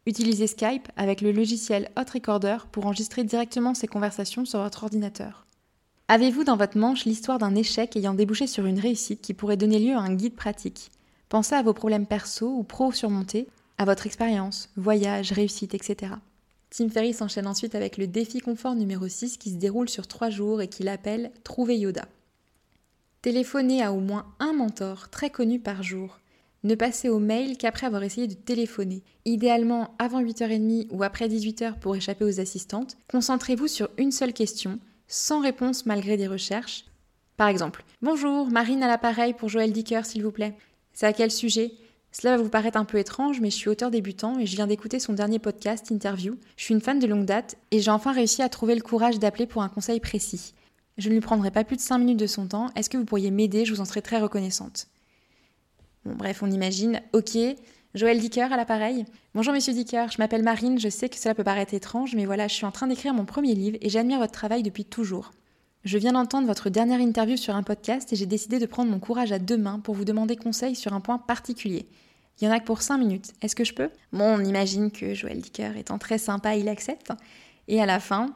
Utilisez Skype avec le logiciel Hot Recorder pour enregistrer directement ces conversations sur votre ordinateur. Avez-vous dans votre manche l'histoire d'un échec ayant débouché sur une réussite qui pourrait donner lieu à un guide pratique? Pensez à vos problèmes perso ou pro surmontés à votre expérience, voyage, réussite, etc. Tim Ferriss enchaîne ensuite avec le défi confort numéro 6 qui se déroule sur 3 jours et qu'il appelle Trouver Yoda. Téléphonez à au moins un mentor très connu par jour. Ne passez au mail qu'après avoir essayé de téléphoner. Idéalement avant 8h30 ou après 18h pour échapper aux assistantes. Concentrez-vous sur une seule question, sans réponse malgré des recherches. Par exemple, Bonjour, Marine à l'appareil pour Joël Dicker, s'il vous plaît. C'est à quel sujet? Cela va vous paraître un peu étrange, mais je suis auteur débutant et je viens d'écouter son dernier podcast, Interview. Je suis une fan de longue date et j'ai enfin réussi à trouver le courage d'appeler pour un conseil précis. Je ne lui prendrai pas plus de 5 minutes de son temps. Est-ce que vous pourriez m'aider? Je vous en serais très reconnaissante. Bon, bref, on imagine. Ok, Joël Dicker à l'appareil. Bonjour Monsieur Dicker, je m'appelle Marine, je sais que cela peut paraître étrange, mais voilà, je suis en train d'écrire mon premier livre et j'admire votre travail depuis toujours. Je viens d'entendre votre dernière interview sur un podcast et j'ai décidé de prendre mon courage à deux mains pour vous demander conseil sur un point particulier. Il y en a que pour 5 minutes. Est-ce que je peux? Bon, on imagine que Joël Dicker, étant très sympa, il accepte. Et à la fin,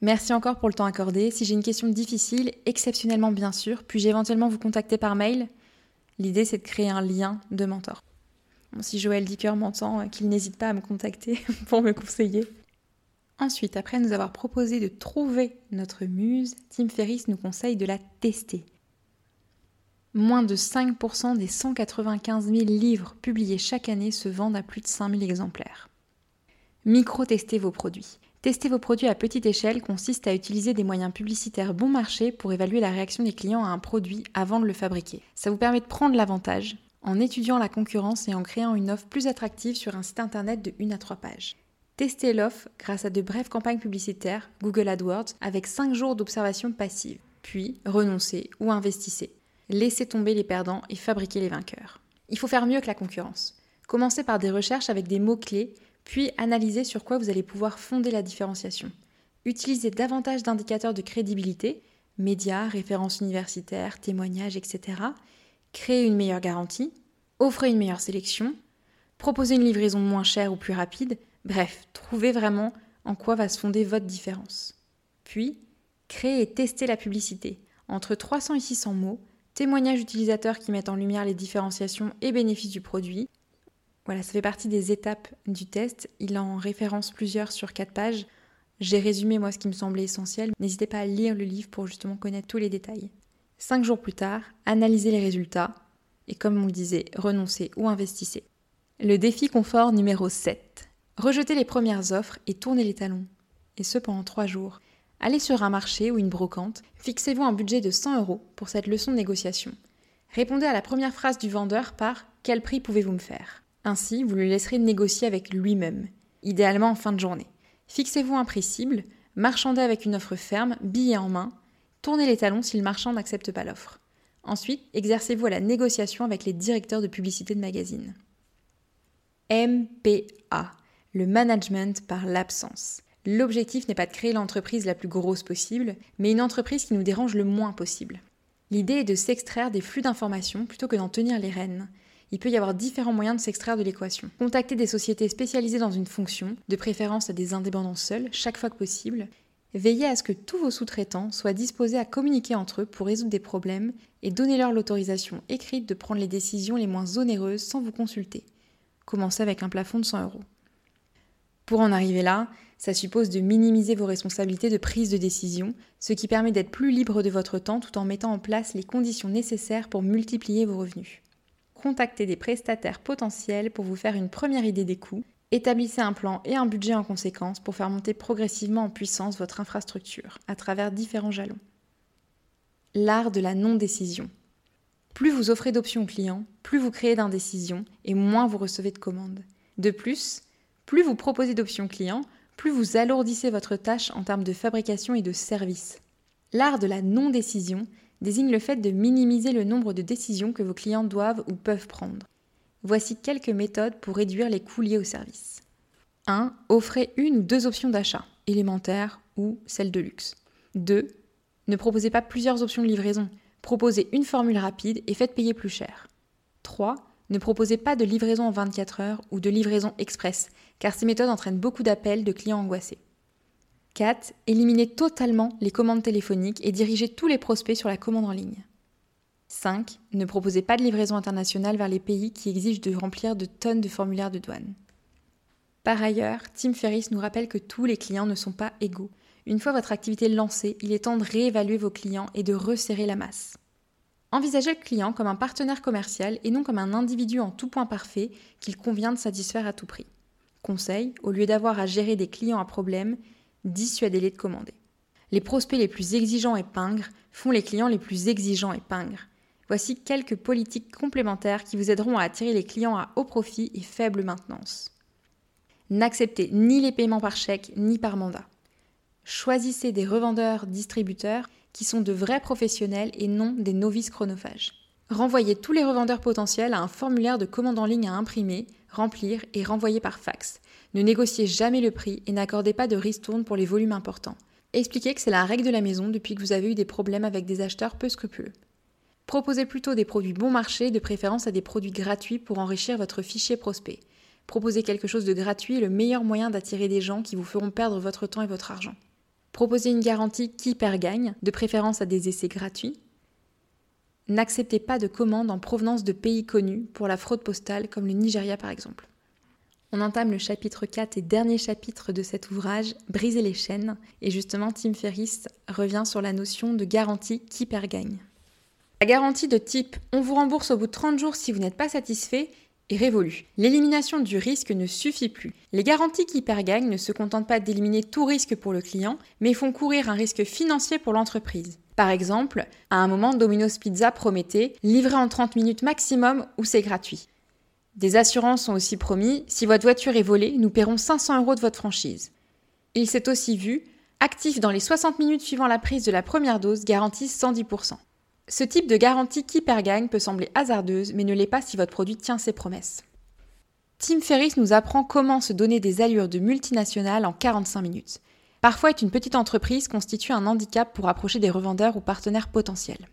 merci encore pour le temps accordé. Si j'ai une question difficile, exceptionnellement bien sûr, puis-je éventuellement vous contacter par mail? L'idée, c'est de créer un lien de mentor. Si Joël Dicker m'entend, qu'il n'hésite pas à me contacter *laughs* pour me conseiller. Ensuite, après nous avoir proposé de trouver notre muse, Tim Ferriss nous conseille de la tester. Moins de 5% des 195 000 livres publiés chaque année se vendent à plus de 5 000 exemplaires. Micro-tester vos produits. Tester vos produits à petite échelle consiste à utiliser des moyens publicitaires bon marché pour évaluer la réaction des clients à un produit avant de le fabriquer. Ça vous permet de prendre l'avantage en étudiant la concurrence et en créant une offre plus attractive sur un site internet de 1 à 3 pages. Testez l'offre grâce à de brèves campagnes publicitaires, Google AdWords, avec 5 jours d'observation passive. Puis, renoncez ou investissez. Laissez tomber les perdants et fabriquez les vainqueurs. Il faut faire mieux que la concurrence. Commencez par des recherches avec des mots-clés, puis analysez sur quoi vous allez pouvoir fonder la différenciation. Utilisez davantage d'indicateurs de crédibilité, médias, références universitaires, témoignages, etc. Créez une meilleure garantie, offrez une meilleure sélection, proposez une livraison moins chère ou plus rapide, Bref, trouvez vraiment en quoi va se fonder votre différence. Puis, créez et testez la publicité. Entre 300 et 600 mots, témoignages utilisateurs qui mettent en lumière les différenciations et bénéfices du produit. Voilà, ça fait partie des étapes du test. Il en référence plusieurs sur 4 pages. J'ai résumé moi ce qui me semblait essentiel. N'hésitez pas à lire le livre pour justement connaître tous les détails. Cinq jours plus tard, analysez les résultats et comme on le disait, renoncez ou investissez. Le défi confort numéro 7. Rejetez les premières offres et tournez les talons. Et ce pendant trois jours. Allez sur un marché ou une brocante, fixez-vous un budget de 100 euros pour cette leçon de négociation. Répondez à la première phrase du vendeur par Quel prix pouvez-vous me faire? Ainsi, vous le laisserez négocier avec lui-même, idéalement en fin de journée. Fixez-vous un prix cible, marchandez avec une offre ferme, billet en main, tournez les talons si le marchand n'accepte pas l'offre. Ensuite, exercez-vous à la négociation avec les directeurs de publicité de magazine. MPA le management par l'absence. L'objectif n'est pas de créer l'entreprise la plus grosse possible, mais une entreprise qui nous dérange le moins possible. L'idée est de s'extraire des flux d'informations plutôt que d'en tenir les rênes. Il peut y avoir différents moyens de s'extraire de l'équation. Contacter des sociétés spécialisées dans une fonction, de préférence à des indépendants seuls, chaque fois que possible. Veillez à ce que tous vos sous-traitants soient disposés à communiquer entre eux pour résoudre des problèmes et donnez-leur l'autorisation écrite de prendre les décisions les moins onéreuses sans vous consulter. Commencez avec un plafond de 100 euros. Pour en arriver là, ça suppose de minimiser vos responsabilités de prise de décision, ce qui permet d'être plus libre de votre temps tout en mettant en place les conditions nécessaires pour multiplier vos revenus. Contactez des prestataires potentiels pour vous faire une première idée des coûts, établissez un plan et un budget en conséquence pour faire monter progressivement en puissance votre infrastructure à travers différents jalons. L'art de la non-décision. Plus vous offrez d'options aux clients, plus vous créez d'indécisions et moins vous recevez de commandes. De plus, plus vous proposez d'options clients, plus vous alourdissez votre tâche en termes de fabrication et de service. L'art de la non-décision désigne le fait de minimiser le nombre de décisions que vos clients doivent ou peuvent prendre. Voici quelques méthodes pour réduire les coûts liés au service. 1. Offrez une ou deux options d'achat, élémentaires ou celles de luxe. 2. Ne proposez pas plusieurs options de livraison. Proposez une formule rapide et faites payer plus cher. 3. Ne proposez pas de livraison en 24 heures ou de livraison express, car ces méthodes entraînent beaucoup d'appels de clients angoissés. 4. Éliminez totalement les commandes téléphoniques et dirigez tous les prospects sur la commande en ligne. 5. Ne proposez pas de livraison internationale vers les pays qui exigent de remplir de tonnes de formulaires de douane. Par ailleurs, Tim Ferriss nous rappelle que tous les clients ne sont pas égaux. Une fois votre activité lancée, il est temps de réévaluer vos clients et de resserrer la masse. Envisagez le client comme un partenaire commercial et non comme un individu en tout point parfait qu'il convient de satisfaire à tout prix. Conseil, au lieu d'avoir à gérer des clients à problème, dissuadez-les de commander. Les prospects les plus exigeants et pingres font les clients les plus exigeants et pingres. Voici quelques politiques complémentaires qui vous aideront à attirer les clients à haut profit et faible maintenance. N'acceptez ni les paiements par chèque ni par mandat. Choisissez des revendeurs, distributeurs qui sont de vrais professionnels et non des novices chronophages. Renvoyez tous les revendeurs potentiels à un formulaire de commande en ligne à imprimer, remplir et renvoyer par fax. Ne négociez jamais le prix et n'accordez pas de ristourne pour les volumes importants. Expliquez que c'est la règle de la maison depuis que vous avez eu des problèmes avec des acheteurs peu scrupuleux. Proposez plutôt des produits bon marché, de préférence à des produits gratuits pour enrichir votre fichier prospect. Proposer quelque chose de gratuit est le meilleur moyen d'attirer des gens qui vous feront perdre votre temps et votre argent. Proposez une garantie qui perd gagne, de préférence à des essais gratuits. N'acceptez pas de commandes en provenance de pays connus pour la fraude postale comme le Nigeria par exemple. On entame le chapitre 4 et dernier chapitre de cet ouvrage, Briser les chaînes, et justement Tim Ferriss revient sur la notion de garantie qui perd gagne. La garantie de type on vous rembourse au bout de 30 jours si vous n'êtes pas satisfait est révolue. L'élimination du risque ne suffit plus. Les garanties qui ne se contentent pas d'éliminer tout risque pour le client, mais font courir un risque financier pour l'entreprise. Par exemple, à un moment, Domino's Pizza promettait livrer en 30 minutes maximum ou c'est gratuit. Des assurances sont aussi promis, si votre voiture est volée, nous paierons 500 euros de votre franchise. Il s'est aussi vu, actif dans les 60 minutes suivant la prise de la première dose, garantie 110%. Ce type de garantie qui perd gagne peut sembler hasardeuse, mais ne l'est pas si votre produit tient ses promesses. Tim Ferriss nous apprend comment se donner des allures de multinationales en 45 minutes. Parfois, être une petite entreprise constitue un handicap pour approcher des revendeurs ou partenaires potentiels.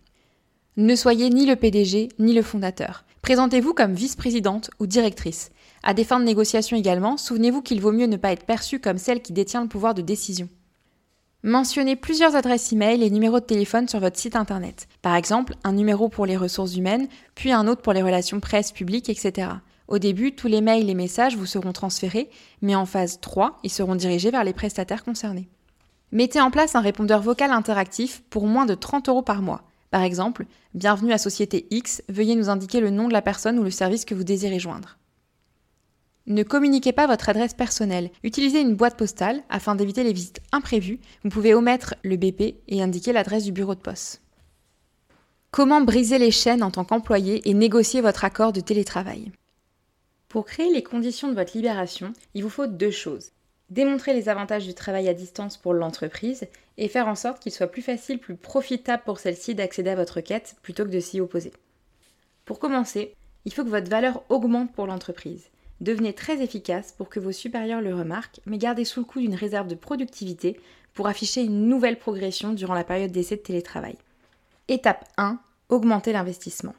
Ne soyez ni le PDG ni le fondateur. Présentez-vous comme vice-présidente ou directrice. À des fins de négociation également, souvenez-vous qu'il vaut mieux ne pas être perçu comme celle qui détient le pouvoir de décision. Mentionnez plusieurs adresses e-mail et numéros de téléphone sur votre site internet. Par exemple, un numéro pour les ressources humaines, puis un autre pour les relations presse publiques, etc. Au début, tous les mails et messages vous seront transférés, mais en phase 3, ils seront dirigés vers les prestataires concernés. Mettez en place un répondeur vocal interactif pour moins de 30 euros par mois. Par exemple, Bienvenue à Société X, veuillez nous indiquer le nom de la personne ou le service que vous désirez joindre. Ne communiquez pas votre adresse personnelle. Utilisez une boîte postale afin d'éviter les visites imprévues. Vous pouvez omettre le BP et indiquer l'adresse du bureau de poste. Comment briser les chaînes en tant qu'employé et négocier votre accord de télétravail? Pour créer les conditions de votre libération, il vous faut deux choses. Démontrer les avantages du travail à distance pour l'entreprise et faire en sorte qu'il soit plus facile, plus profitable pour celle-ci d'accéder à votre quête plutôt que de s'y opposer. Pour commencer, il faut que votre valeur augmente pour l'entreprise. Devenez très efficace pour que vos supérieurs le remarquent, mais gardez sous le coup d'une réserve de productivité pour afficher une nouvelle progression durant la période d'essai de télétravail. Étape 1. Augmenter l'investissement.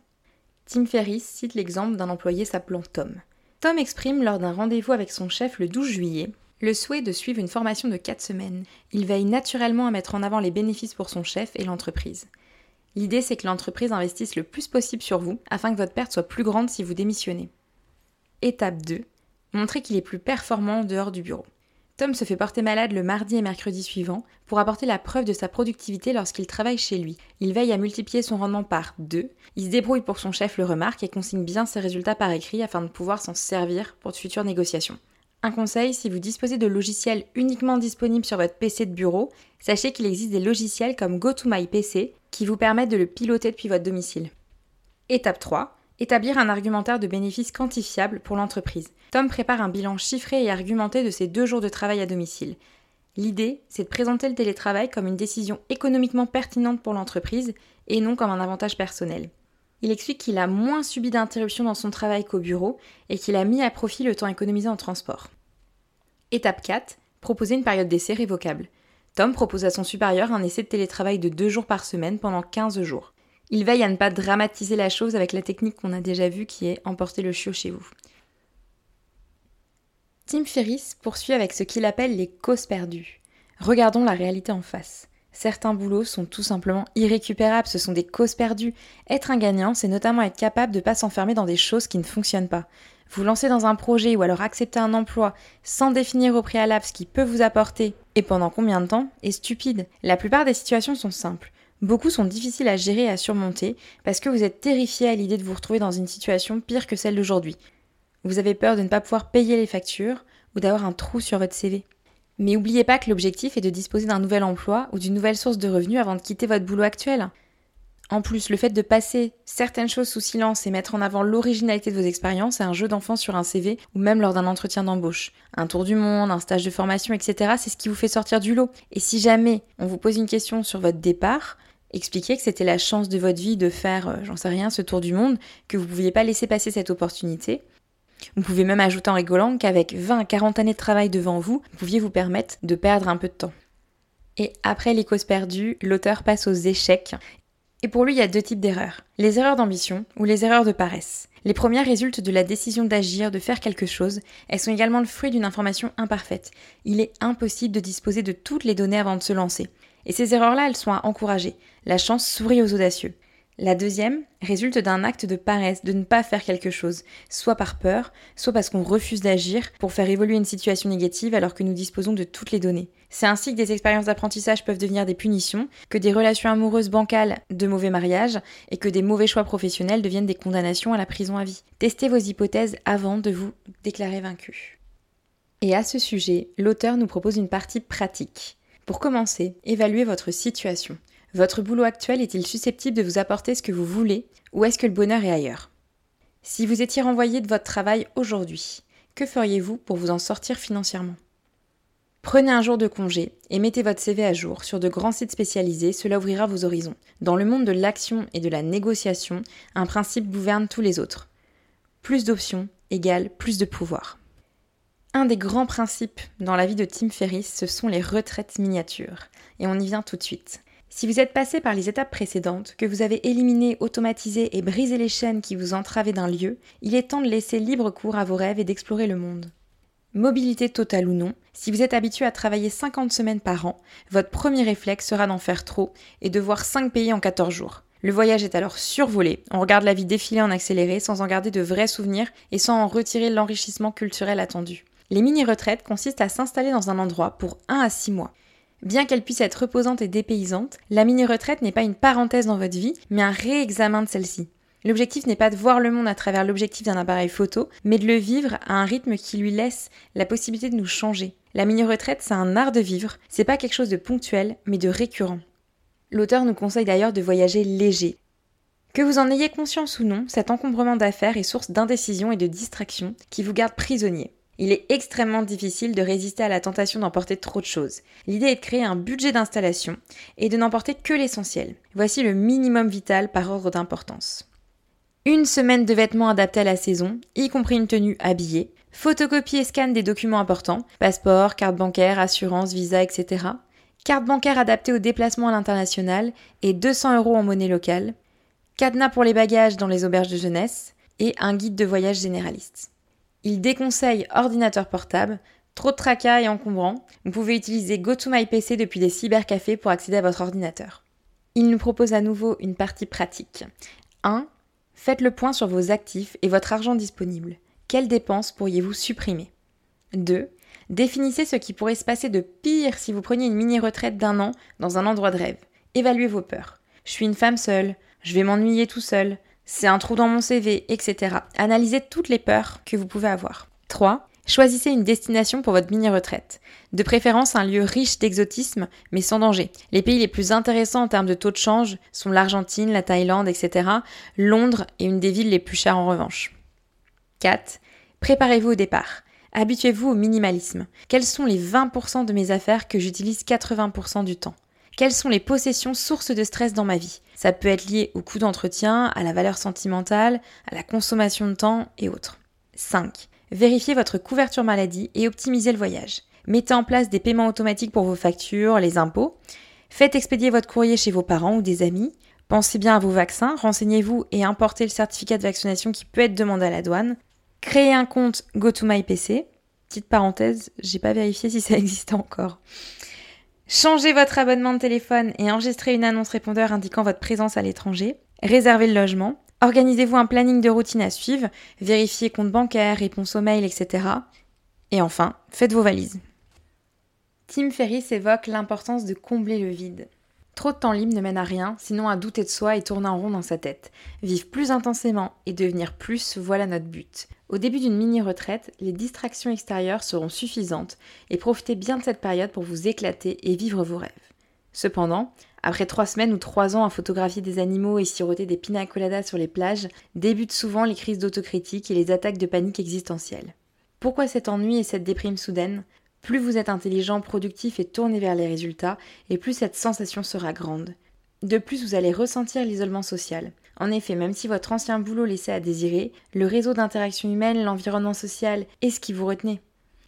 Tim Ferriss cite l'exemple d'un employé s'appelant Tom. Tom exprime lors d'un rendez-vous avec son chef le 12 juillet le souhait de suivre une formation de 4 semaines. Il veille naturellement à mettre en avant les bénéfices pour son chef et l'entreprise. L'idée c'est que l'entreprise investisse le plus possible sur vous afin que votre perte soit plus grande si vous démissionnez. Étape 2. Montrer qu'il est plus performant en dehors du bureau. Tom se fait porter malade le mardi et mercredi suivant pour apporter la preuve de sa productivité lorsqu'il travaille chez lui. Il veille à multiplier son rendement par 2, il se débrouille pour son chef le remarque et consigne bien ses résultats par écrit afin de pouvoir s'en servir pour de futures négociations. Un conseil, si vous disposez de logiciels uniquement disponibles sur votre PC de bureau, sachez qu'il existe des logiciels comme GoToMyPC qui vous permettent de le piloter depuis votre domicile. Étape 3. Établir un argumentaire de bénéfices quantifiable pour l'entreprise. Tom prépare un bilan chiffré et argumenté de ses deux jours de travail à domicile. L'idée, c'est de présenter le télétravail comme une décision économiquement pertinente pour l'entreprise et non comme un avantage personnel. Il explique qu'il a moins subi d'interruptions dans son travail qu'au bureau et qu'il a mis à profit le temps économisé en transport. Étape 4. Proposer une période d'essai révocable. Tom propose à son supérieur un essai de télétravail de deux jours par semaine pendant 15 jours. Il veille à ne pas dramatiser la chose avec la technique qu'on a déjà vue qui est emporter le chiot chez vous. Tim Ferriss poursuit avec ce qu'il appelle les causes perdues. Regardons la réalité en face. Certains boulots sont tout simplement irrécupérables, ce sont des causes perdues. Être un gagnant, c'est notamment être capable de ne pas s'enfermer dans des choses qui ne fonctionnent pas. Vous lancer dans un projet ou alors accepter un emploi sans définir au préalable ce qui peut vous apporter et pendant combien de temps est stupide. La plupart des situations sont simples. Beaucoup sont difficiles à gérer et à surmonter parce que vous êtes terrifié à l'idée de vous retrouver dans une situation pire que celle d'aujourd'hui. Vous avez peur de ne pas pouvoir payer les factures ou d'avoir un trou sur votre CV. Mais n'oubliez pas que l'objectif est de disposer d'un nouvel emploi ou d'une nouvelle source de revenus avant de quitter votre boulot actuel. En plus, le fait de passer certaines choses sous silence et mettre en avant l'originalité de vos expériences est un jeu d'enfant sur un CV ou même lors d'un entretien d'embauche. Un tour du monde, un stage de formation, etc. C'est ce qui vous fait sortir du lot. Et si jamais on vous pose une question sur votre départ, expliquez que c'était la chance de votre vie de faire, euh, j'en sais rien, ce tour du monde, que vous ne pouviez pas laisser passer cette opportunité vous pouvez même ajouter en rigolant qu'avec 20 à 40 années de travail devant vous, vous pouviez vous permettre de perdre un peu de temps. Et après les causes perdues, l'auteur passe aux échecs. Et pour lui, il y a deux types d'erreurs. Les erreurs d'ambition ou les erreurs de paresse. Les premières résultent de la décision d'agir, de faire quelque chose. Elles sont également le fruit d'une information imparfaite. Il est impossible de disposer de toutes les données avant de se lancer. Et ces erreurs-là, elles sont à encourager. La chance sourit aux audacieux. La deuxième résulte d'un acte de paresse, de ne pas faire quelque chose, soit par peur, soit parce qu'on refuse d'agir pour faire évoluer une situation négative alors que nous disposons de toutes les données. C'est ainsi que des expériences d'apprentissage peuvent devenir des punitions, que des relations amoureuses bancales de mauvais mariages et que des mauvais choix professionnels deviennent des condamnations à la prison à vie. Testez vos hypothèses avant de vous déclarer vaincu. Et à ce sujet, l'auteur nous propose une partie pratique. Pour commencer, évaluez votre situation. Votre boulot actuel est-il susceptible de vous apporter ce que vous voulez ou est-ce que le bonheur est ailleurs? Si vous étiez renvoyé de votre travail aujourd'hui, que feriez-vous pour vous en sortir financièrement? Prenez un jour de congé et mettez votre CV à jour sur de grands sites spécialisés, cela ouvrira vos horizons. Dans le monde de l'action et de la négociation, un principe gouverne tous les autres. Plus d'options égale plus de pouvoir. Un des grands principes dans la vie de Tim Ferriss, ce sont les retraites miniatures. Et on y vient tout de suite. Si vous êtes passé par les étapes précédentes, que vous avez éliminé, automatisé et brisé les chaînes qui vous entravaient d'un lieu, il est temps de laisser libre cours à vos rêves et d'explorer le monde. Mobilité totale ou non, si vous êtes habitué à travailler 50 semaines par an, votre premier réflexe sera d'en faire trop et de voir 5 pays en 14 jours. Le voyage est alors survolé, on regarde la vie défiler en accéléré sans en garder de vrais souvenirs et sans en retirer l'enrichissement culturel attendu. Les mini-retraites consistent à s'installer dans un endroit pour 1 à 6 mois. Bien qu'elle puisse être reposante et dépaysante, la mini-retraite n'est pas une parenthèse dans votre vie, mais un réexamen de celle-ci. L'objectif n'est pas de voir le monde à travers l'objectif d'un appareil photo, mais de le vivre à un rythme qui lui laisse la possibilité de nous changer. La mini-retraite, c'est un art de vivre, c'est pas quelque chose de ponctuel, mais de récurrent. L'auteur nous conseille d'ailleurs de voyager léger. Que vous en ayez conscience ou non, cet encombrement d'affaires est source d'indécision et de distraction qui vous garde prisonnier il est extrêmement difficile de résister à la tentation d'emporter trop de choses. L'idée est de créer un budget d'installation et de n'emporter que l'essentiel. Voici le minimum vital par ordre d'importance. Une semaine de vêtements adaptés à la saison, y compris une tenue habillée, photocopie et scan des documents importants, passeport, carte bancaire, assurance, visa, etc. Carte bancaire adaptée au déplacement à l'international et 200 euros en monnaie locale, cadenas pour les bagages dans les auberges de jeunesse et un guide de voyage généraliste. Il déconseille ordinateur portable, trop de tracas et encombrant. Vous pouvez utiliser GoToMyPC depuis des cybercafés pour accéder à votre ordinateur. Il nous propose à nouveau une partie pratique. 1. Faites le point sur vos actifs et votre argent disponible. Quelles dépenses pourriez-vous supprimer? 2. Définissez ce qui pourrait se passer de pire si vous preniez une mini-retraite d'un an dans un endroit de rêve. Évaluez vos peurs. Je suis une femme seule, je vais m'ennuyer tout seul, c'est un trou dans mon CV, etc. Analysez toutes les peurs que vous pouvez avoir. 3. Choisissez une destination pour votre mini-retraite. De préférence un lieu riche d'exotisme, mais sans danger. Les pays les plus intéressants en termes de taux de change sont l'Argentine, la Thaïlande, etc. Londres est une des villes les plus chères en revanche. 4. Préparez-vous au départ. Habituez-vous au minimalisme. Quelles sont les 20% de mes affaires que j'utilise 80% du temps? Quelles sont les possessions sources de stress dans ma vie Ça peut être lié au coût d'entretien, à la valeur sentimentale, à la consommation de temps et autres. 5. Vérifiez votre couverture maladie et optimisez le voyage. Mettez en place des paiements automatiques pour vos factures, les impôts. Faites expédier votre courrier chez vos parents ou des amis. Pensez bien à vos vaccins, renseignez-vous et importez le certificat de vaccination qui peut être demandé à la douane. Créez un compte GoToMyPC. Petite parenthèse, j'ai pas vérifié si ça *laughs* existait encore. Changez votre abonnement de téléphone et enregistrez une annonce répondeur indiquant votre présence à l'étranger. Réservez le logement. Organisez-vous un planning de routine à suivre. Vérifiez compte bancaire, réponse aux mails, etc. Et enfin, faites vos valises. Tim Ferriss évoque l'importance de combler le vide. Trop de temps libre ne mène à rien, sinon à douter de soi et tourner en rond dans sa tête. Vivre plus intensément et devenir plus, voilà notre but. Au début d'une mini-retraite, les distractions extérieures seront suffisantes et profitez bien de cette période pour vous éclater et vivre vos rêves. Cependant, après trois semaines ou trois ans à photographier des animaux et siroter des pina coladas sur les plages, débutent souvent les crises d'autocritique et les attaques de panique existentielle. Pourquoi cet ennui et cette déprime soudaine? Plus vous êtes intelligent, productif et tourné vers les résultats, et plus cette sensation sera grande. De plus, vous allez ressentir l'isolement social. En effet, même si votre ancien boulot laissait à désirer, le réseau d'interaction humaine, l'environnement social est ce qui vous retenait.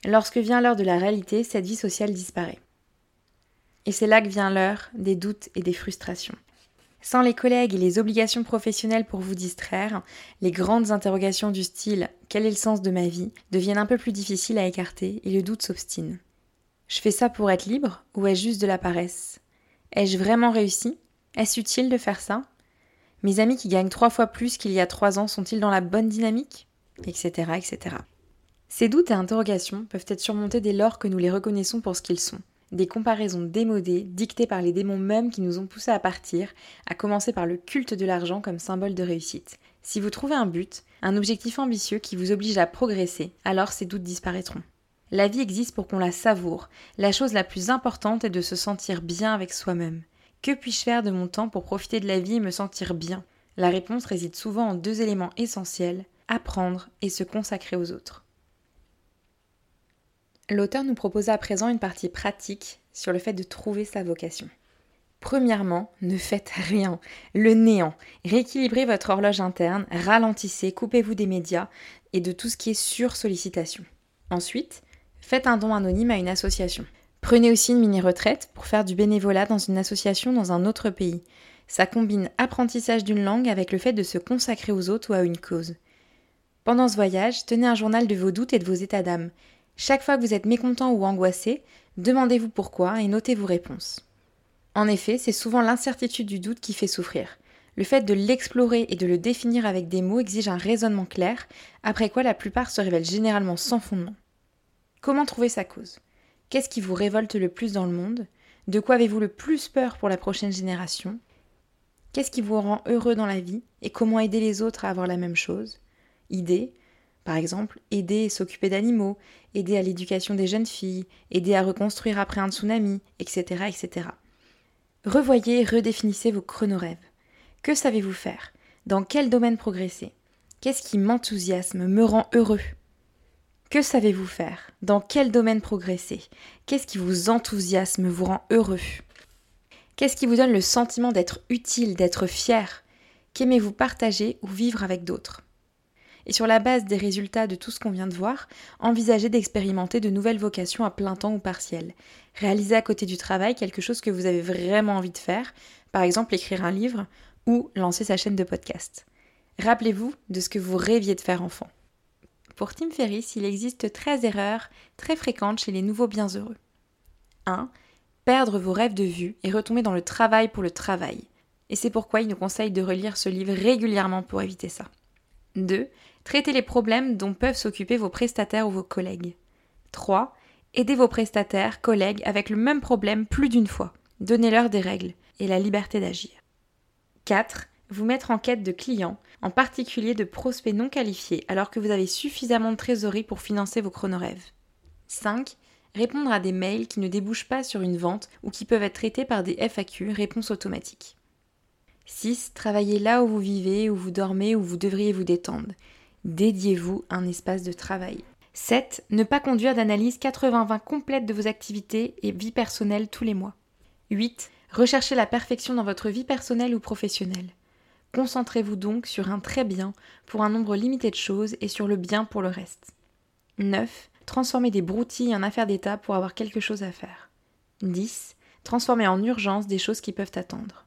Lorsque vient l'heure de la réalité, cette vie sociale disparaît. Et c'est là que vient l'heure des doutes et des frustrations. Sans les collègues et les obligations professionnelles pour vous distraire, les grandes interrogations du style quel est le sens de ma vie? deviennent un peu plus difficiles à écarter et le doute s'obstine. Je fais ça pour être libre ou est-ce juste de la paresse? Ai-je vraiment réussi? Est-ce utile de faire ça? Mes amis qui gagnent trois fois plus qu'il y a trois ans sont-ils dans la bonne dynamique? Etc. etc. Ces doutes et interrogations peuvent être surmontés dès lors que nous les reconnaissons pour ce qu'ils sont des comparaisons démodées dictées par les démons mêmes qui nous ont poussés à partir, à commencer par le culte de l'argent comme symbole de réussite. Si vous trouvez un but, un objectif ambitieux qui vous oblige à progresser, alors ces doutes disparaîtront. La vie existe pour qu'on la savoure. La chose la plus importante est de se sentir bien avec soi-même. Que puis-je faire de mon temps pour profiter de la vie et me sentir bien? La réponse réside souvent en deux éléments essentiels, apprendre et se consacrer aux autres. L'auteur nous propose à présent une partie pratique sur le fait de trouver sa vocation. Premièrement, ne faites *laughs* rien, le néant. Rééquilibrez votre horloge interne, ralentissez, coupez-vous des médias et de tout ce qui est sur sollicitation. Ensuite, faites un don anonyme à une association. Prenez aussi une mini-retraite pour faire du bénévolat dans une association dans un autre pays. Ça combine apprentissage d'une langue avec le fait de se consacrer aux autres ou à une cause. Pendant ce voyage, tenez un journal de vos doutes et de vos états d'âme. Chaque fois que vous êtes mécontent ou angoissé, demandez-vous pourquoi et notez vos réponses. En effet, c'est souvent l'incertitude du doute qui fait souffrir. Le fait de l'explorer et de le définir avec des mots exige un raisonnement clair, après quoi la plupart se révèlent généralement sans fondement. Comment trouver sa cause? Qu'est-ce qui vous révolte le plus dans le monde? De quoi avez-vous le plus peur pour la prochaine génération? Qu'est-ce qui vous rend heureux dans la vie? Et comment aider les autres à avoir la même chose? Idées, par exemple, aider et s'occuper d'animaux, aider à l'éducation des jeunes filles, aider à reconstruire après un tsunami, etc. etc. Revoyez redéfinissez vos chronorêves. Que savez-vous faire? Dans quel domaine progresser? Qu'est-ce qui m'enthousiasme, me rend heureux? Que savez-vous faire? Dans quel domaine progresser? Qu'est-ce qui vous enthousiasme, vous rend heureux? Qu'est-ce qui vous donne le sentiment d'être utile, d'être fier? Qu'aimez-vous partager ou vivre avec d'autres? Et sur la base des résultats de tout ce qu'on vient de voir, envisagez d'expérimenter de nouvelles vocations à plein temps ou partiel. Réalisez à côté du travail quelque chose que vous avez vraiment envie de faire, par exemple écrire un livre ou lancer sa chaîne de podcast. Rappelez-vous de ce que vous rêviez de faire enfant. Pour Tim Ferriss, il existe 13 erreurs très fréquentes chez les nouveaux bienheureux. 1. Perdre vos rêves de vue et retomber dans le travail pour le travail. Et c'est pourquoi il nous conseille de relire ce livre régulièrement pour éviter ça. 2. Traitez les problèmes dont peuvent s'occuper vos prestataires ou vos collègues. 3. Aidez vos prestataires, collègues avec le même problème plus d'une fois. Donnez-leur des règles et la liberté d'agir. 4. Vous mettre en quête de clients, en particulier de prospects non qualifiés, alors que vous avez suffisamment de trésorerie pour financer vos chronorêves. 5. Répondre à des mails qui ne débouchent pas sur une vente ou qui peuvent être traités par des FAQ, réponses automatiques. 6. Travaillez là où vous vivez, où vous dormez, où vous devriez vous détendre. Dédiez-vous un espace de travail. 7. Ne pas conduire d'analyse 80-20 complète de vos activités et vie personnelle tous les mois. 8. Recherchez la perfection dans votre vie personnelle ou professionnelle. Concentrez-vous donc sur un très bien pour un nombre limité de choses et sur le bien pour le reste. 9. Transformez des broutilles en affaires d'État pour avoir quelque chose à faire. 10. Transformez en urgence des choses qui peuvent attendre.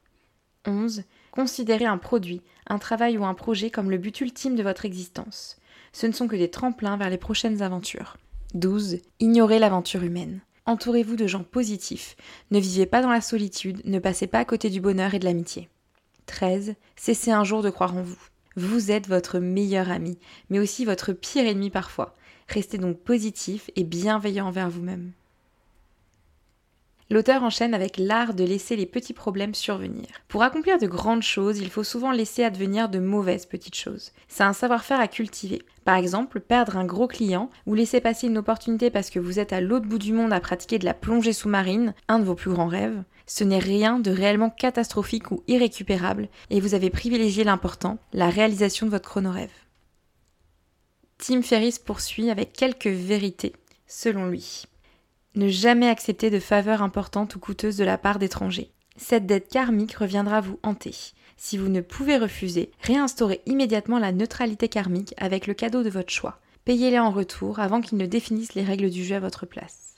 11. Considérez un produit, un travail ou un projet comme le but ultime de votre existence. Ce ne sont que des tremplins vers les prochaines aventures. 12. Ignorez l'aventure humaine. Entourez-vous de gens positifs. Ne vivez pas dans la solitude, ne passez pas à côté du bonheur et de l'amitié. 13. Cessez un jour de croire en vous. Vous êtes votre meilleur ami, mais aussi votre pire ennemi parfois. Restez donc positif et bienveillant envers vous-même. L'auteur enchaîne avec l'art de laisser les petits problèmes survenir. Pour accomplir de grandes choses, il faut souvent laisser advenir de mauvaises petites choses. C'est un savoir-faire à cultiver. Par exemple, perdre un gros client ou laisser passer une opportunité parce que vous êtes à l'autre bout du monde à pratiquer de la plongée sous-marine, un de vos plus grands rêves. Ce n'est rien de réellement catastrophique ou irrécupérable et vous avez privilégié l'important, la réalisation de votre chronorêve. Tim Ferriss poursuit avec quelques vérités, selon lui. Ne jamais accepter de faveurs importantes ou coûteuses de la part d'étrangers. Cette dette karmique reviendra vous hanter. Si vous ne pouvez refuser, réinstaurez immédiatement la neutralité karmique avec le cadeau de votre choix. Payez-les en retour avant qu'ils ne définissent les règles du jeu à votre place.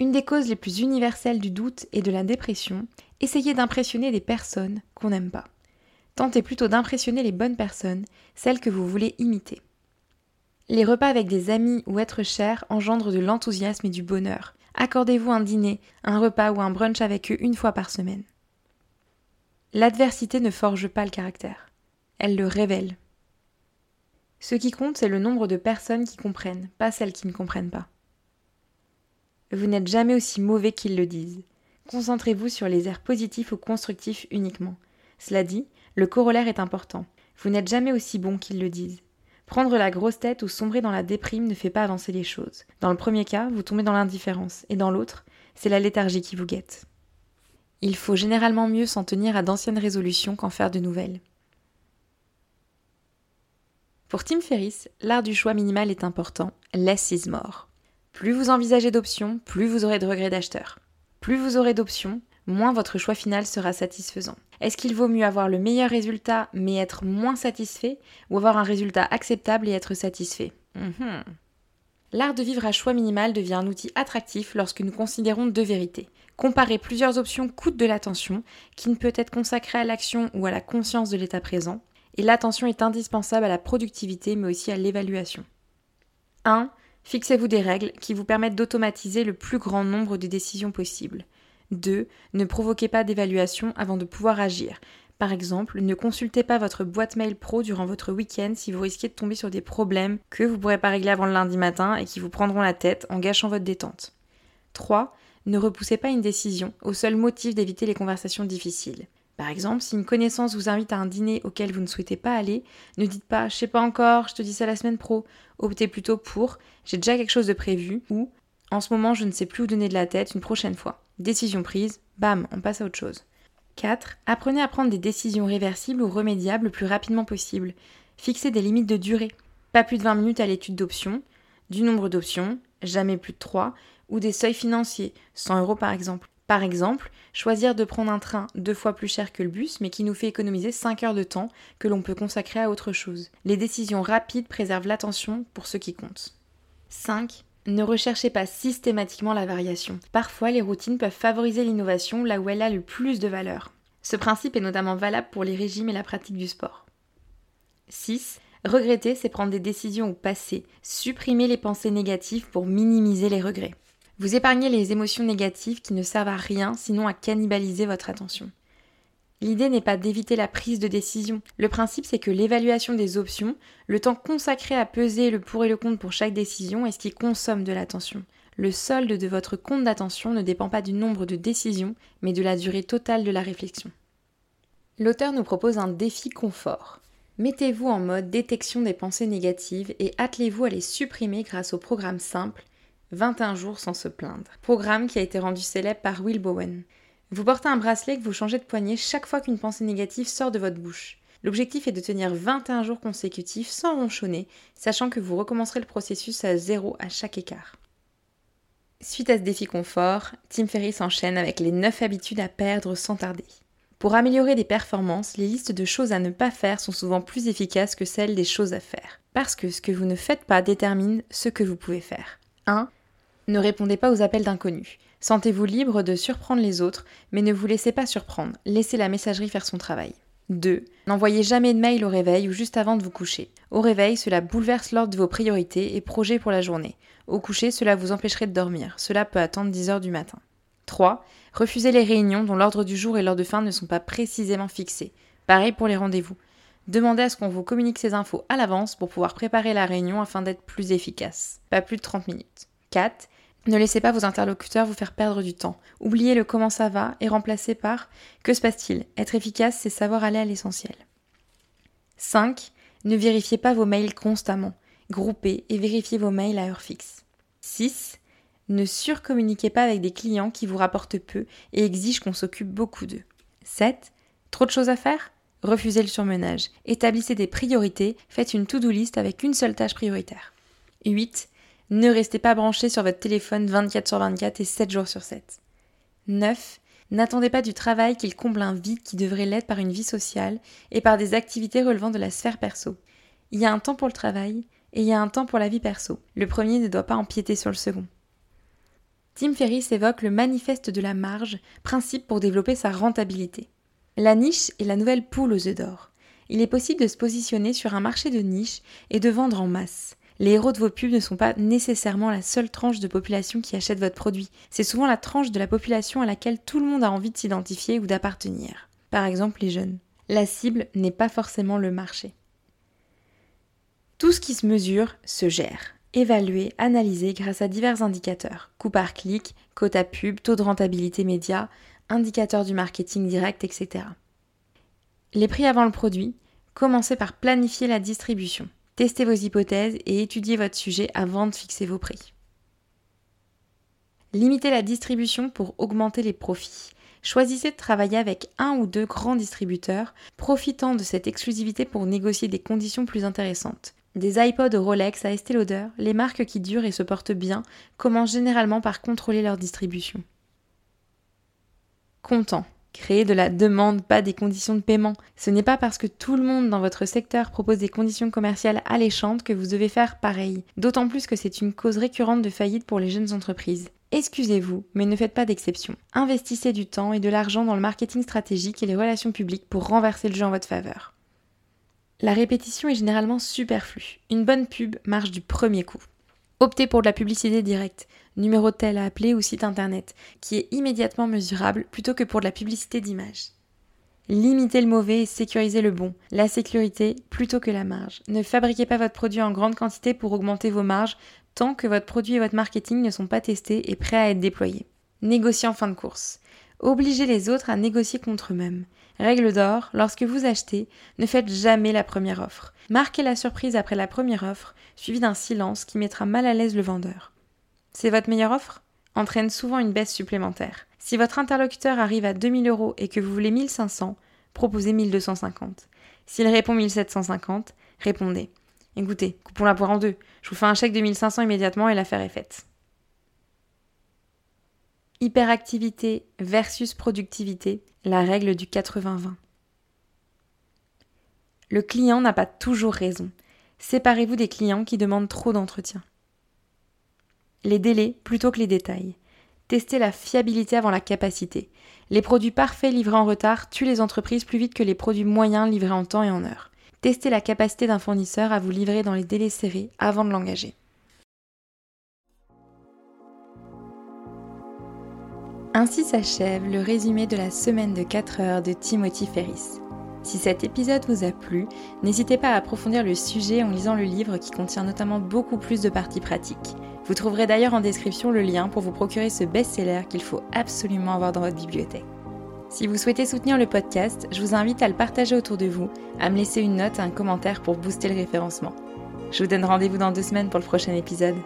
Une des causes les plus universelles du doute et de la dépression, essayez d'impressionner des personnes qu'on n'aime pas. Tentez plutôt d'impressionner les bonnes personnes, celles que vous voulez imiter. Les repas avec des amis ou êtres chers engendrent de l'enthousiasme et du bonheur. Accordez-vous un dîner, un repas ou un brunch avec eux une fois par semaine. L'adversité ne forge pas le caractère, elle le révèle. Ce qui compte, c'est le nombre de personnes qui comprennent, pas celles qui ne comprennent pas. Vous n'êtes jamais aussi mauvais qu'ils le disent. Concentrez-vous sur les airs positifs ou constructifs uniquement. Cela dit, le corollaire est important. Vous n'êtes jamais aussi bon qu'ils le disent. Prendre la grosse tête ou sombrer dans la déprime ne fait pas avancer les choses. Dans le premier cas, vous tombez dans l'indifférence, et dans l'autre, c'est la léthargie qui vous guette. Il faut généralement mieux s'en tenir à d'anciennes résolutions qu'en faire de nouvelles. Pour Tim Ferriss, l'art du choix minimal est important, less is more. Plus vous envisagez d'options, plus vous aurez de regrets d'acheteurs. Plus vous aurez d'options, moins votre choix final sera satisfaisant. Est-ce qu'il vaut mieux avoir le meilleur résultat mais être moins satisfait ou avoir un résultat acceptable et être satisfait mhm. L'art de vivre à choix minimal devient un outil attractif lorsque nous considérons deux vérités. Comparer plusieurs options coûte de l'attention, qui ne peut être consacrée à l'action ou à la conscience de l'état présent, et l'attention est indispensable à la productivité mais aussi à l'évaluation. 1. Fixez-vous des règles qui vous permettent d'automatiser le plus grand nombre de décisions possibles. 2. Ne provoquez pas d'évaluation avant de pouvoir agir. Par exemple, ne consultez pas votre boîte mail pro durant votre week-end si vous risquez de tomber sur des problèmes que vous ne pourrez pas régler avant le lundi matin et qui vous prendront la tête en gâchant votre détente. 3. Ne repoussez pas une décision au seul motif d'éviter les conversations difficiles. Par exemple, si une connaissance vous invite à un dîner auquel vous ne souhaitez pas aller, ne dites pas je sais pas encore, je te dis ça la semaine pro. Optez plutôt pour j'ai déjà quelque chose de prévu ou en ce moment je ne sais plus où donner de la tête une prochaine fois. Décision prise, bam, on passe à autre chose. 4. Apprenez à prendre des décisions réversibles ou remédiables le plus rapidement possible. Fixez des limites de durée. Pas plus de 20 minutes à l'étude d'options, du nombre d'options, jamais plus de 3, ou des seuils financiers, 100 euros par exemple. Par exemple, choisir de prendre un train deux fois plus cher que le bus, mais qui nous fait économiser 5 heures de temps que l'on peut consacrer à autre chose. Les décisions rapides préservent l'attention pour ce qui compte. 5. Ne recherchez pas systématiquement la variation. Parfois, les routines peuvent favoriser l'innovation là où elle a le plus de valeur. Ce principe est notamment valable pour les régimes et la pratique du sport. 6. Regretter, c'est prendre des décisions au passé. Supprimer les pensées négatives pour minimiser les regrets. Vous épargnez les émotions négatives qui ne servent à rien sinon à cannibaliser votre attention. L'idée n'est pas d'éviter la prise de décision. Le principe, c'est que l'évaluation des options, le temps consacré à peser le pour et le contre pour chaque décision est ce qui consomme de l'attention. Le solde de votre compte d'attention ne dépend pas du nombre de décisions, mais de la durée totale de la réflexion. L'auteur nous propose un défi confort. Mettez-vous en mode détection des pensées négatives et attelez-vous à les supprimer grâce au programme simple 21 jours sans se plaindre. Programme qui a été rendu célèbre par Will Bowen. Vous portez un bracelet que vous changez de poignet chaque fois qu'une pensée négative sort de votre bouche. L'objectif est de tenir 21 jours consécutifs sans ronchonner, sachant que vous recommencerez le processus à zéro à chaque écart. Suite à ce défi confort, Tim Ferriss enchaîne avec les 9 habitudes à perdre sans tarder. Pour améliorer des performances, les listes de choses à ne pas faire sont souvent plus efficaces que celles des choses à faire. Parce que ce que vous ne faites pas détermine ce que vous pouvez faire. 1. Ne répondez pas aux appels d'inconnus. Sentez-vous libre de surprendre les autres, mais ne vous laissez pas surprendre. Laissez la messagerie faire son travail. 2. N'envoyez jamais de mail au réveil ou juste avant de vous coucher. Au réveil, cela bouleverse l'ordre de vos priorités et projets pour la journée. Au coucher, cela vous empêcherait de dormir. Cela peut attendre 10 heures du matin. 3. Refusez les réunions dont l'ordre du jour et l'heure de fin ne sont pas précisément fixés. Pareil pour les rendez-vous. Demandez à ce qu'on vous communique ces infos à l'avance pour pouvoir préparer la réunion afin d'être plus efficace. Pas plus de 30 minutes. 4. Ne laissez pas vos interlocuteurs vous faire perdre du temps. Oubliez le comment ça va et remplacez par que se passe-t-il Être efficace, c'est savoir aller à l'essentiel. 5. Ne vérifiez pas vos mails constamment. Groupez et vérifiez vos mails à heure fixe. 6. Ne surcommuniquez pas avec des clients qui vous rapportent peu et exigent qu'on s'occupe beaucoup d'eux. 7. Trop de choses à faire? Refusez le surmenage. Établissez des priorités, faites une to-do list avec une seule tâche prioritaire. 8. Ne restez pas branché sur votre téléphone 24 sur 24 et 7 jours sur 7. 9. N'attendez pas du travail qu'il comble un vide qui devrait l'être par une vie sociale et par des activités relevant de la sphère perso. Il y a un temps pour le travail et il y a un temps pour la vie perso. Le premier ne doit pas empiéter sur le second. Tim Ferriss évoque le manifeste de la marge, principe pour développer sa rentabilité. La niche est la nouvelle poule aux œufs d'or. Il est possible de se positionner sur un marché de niche et de vendre en masse. Les héros de vos pubs ne sont pas nécessairement la seule tranche de population qui achète votre produit. C'est souvent la tranche de la population à laquelle tout le monde a envie de s'identifier ou d'appartenir. Par exemple les jeunes. La cible n'est pas forcément le marché. Tout ce qui se mesure se gère. Évalué, analysé grâce à divers indicateurs. Coût par clic, quota pub, taux de rentabilité média, indicateurs du marketing direct, etc. Les prix avant le produit, commencez par planifier la distribution. Testez vos hypothèses et étudiez votre sujet avant de fixer vos prix. Limitez la distribution pour augmenter les profits. Choisissez de travailler avec un ou deux grands distributeurs, profitant de cette exclusivité pour négocier des conditions plus intéressantes. Des iPods Rolex à Estée Lauder, les marques qui durent et se portent bien commencent généralement par contrôler leur distribution content. Créer de la demande, pas des conditions de paiement. Ce n'est pas parce que tout le monde dans votre secteur propose des conditions commerciales alléchantes que vous devez faire pareil. D'autant plus que c'est une cause récurrente de faillite pour les jeunes entreprises. Excusez-vous, mais ne faites pas d'exception. Investissez du temps et de l'argent dans le marketing stratégique et les relations publiques pour renverser le jeu en votre faveur. La répétition est généralement superflue. Une bonne pub marche du premier coup. Optez pour de la publicité directe numéro de tel à appeler ou site internet, qui est immédiatement mesurable plutôt que pour de la publicité d'image. Limitez le mauvais et sécurisez le bon. La sécurité plutôt que la marge. Ne fabriquez pas votre produit en grande quantité pour augmenter vos marges tant que votre produit et votre marketing ne sont pas testés et prêts à être déployés. Négociez en fin de course. Obligez les autres à négocier contre eux-mêmes. Règle d'or, lorsque vous achetez, ne faites jamais la première offre. Marquez la surprise après la première offre, suivie d'un silence qui mettra mal à l'aise le vendeur. C'est votre meilleure offre? Entraîne souvent une baisse supplémentaire. Si votre interlocuteur arrive à 2000 euros et que vous voulez 1500, proposez 1250. S'il répond 1750, répondez. Écoutez, coupons la poire en deux. Je vous fais un chèque de 1500 immédiatement et l'affaire est faite. Hyperactivité versus productivité, la règle du 80-20. Le client n'a pas toujours raison. Séparez-vous des clients qui demandent trop d'entretien les délais plutôt que les détails. Testez la fiabilité avant la capacité. Les produits parfaits livrés en retard tuent les entreprises plus vite que les produits moyens livrés en temps et en heure. Testez la capacité d'un fournisseur à vous livrer dans les délais serrés avant de l'engager. Ainsi s'achève le résumé de la semaine de 4 heures de Timothy Ferris. Si cet épisode vous a plu, n'hésitez pas à approfondir le sujet en lisant le livre qui contient notamment beaucoup plus de parties pratiques. Vous trouverez d'ailleurs en description le lien pour vous procurer ce best-seller qu'il faut absolument avoir dans votre bibliothèque. Si vous souhaitez soutenir le podcast, je vous invite à le partager autour de vous, à me laisser une note un commentaire pour booster le référencement. Je vous donne rendez-vous dans deux semaines pour le prochain épisode.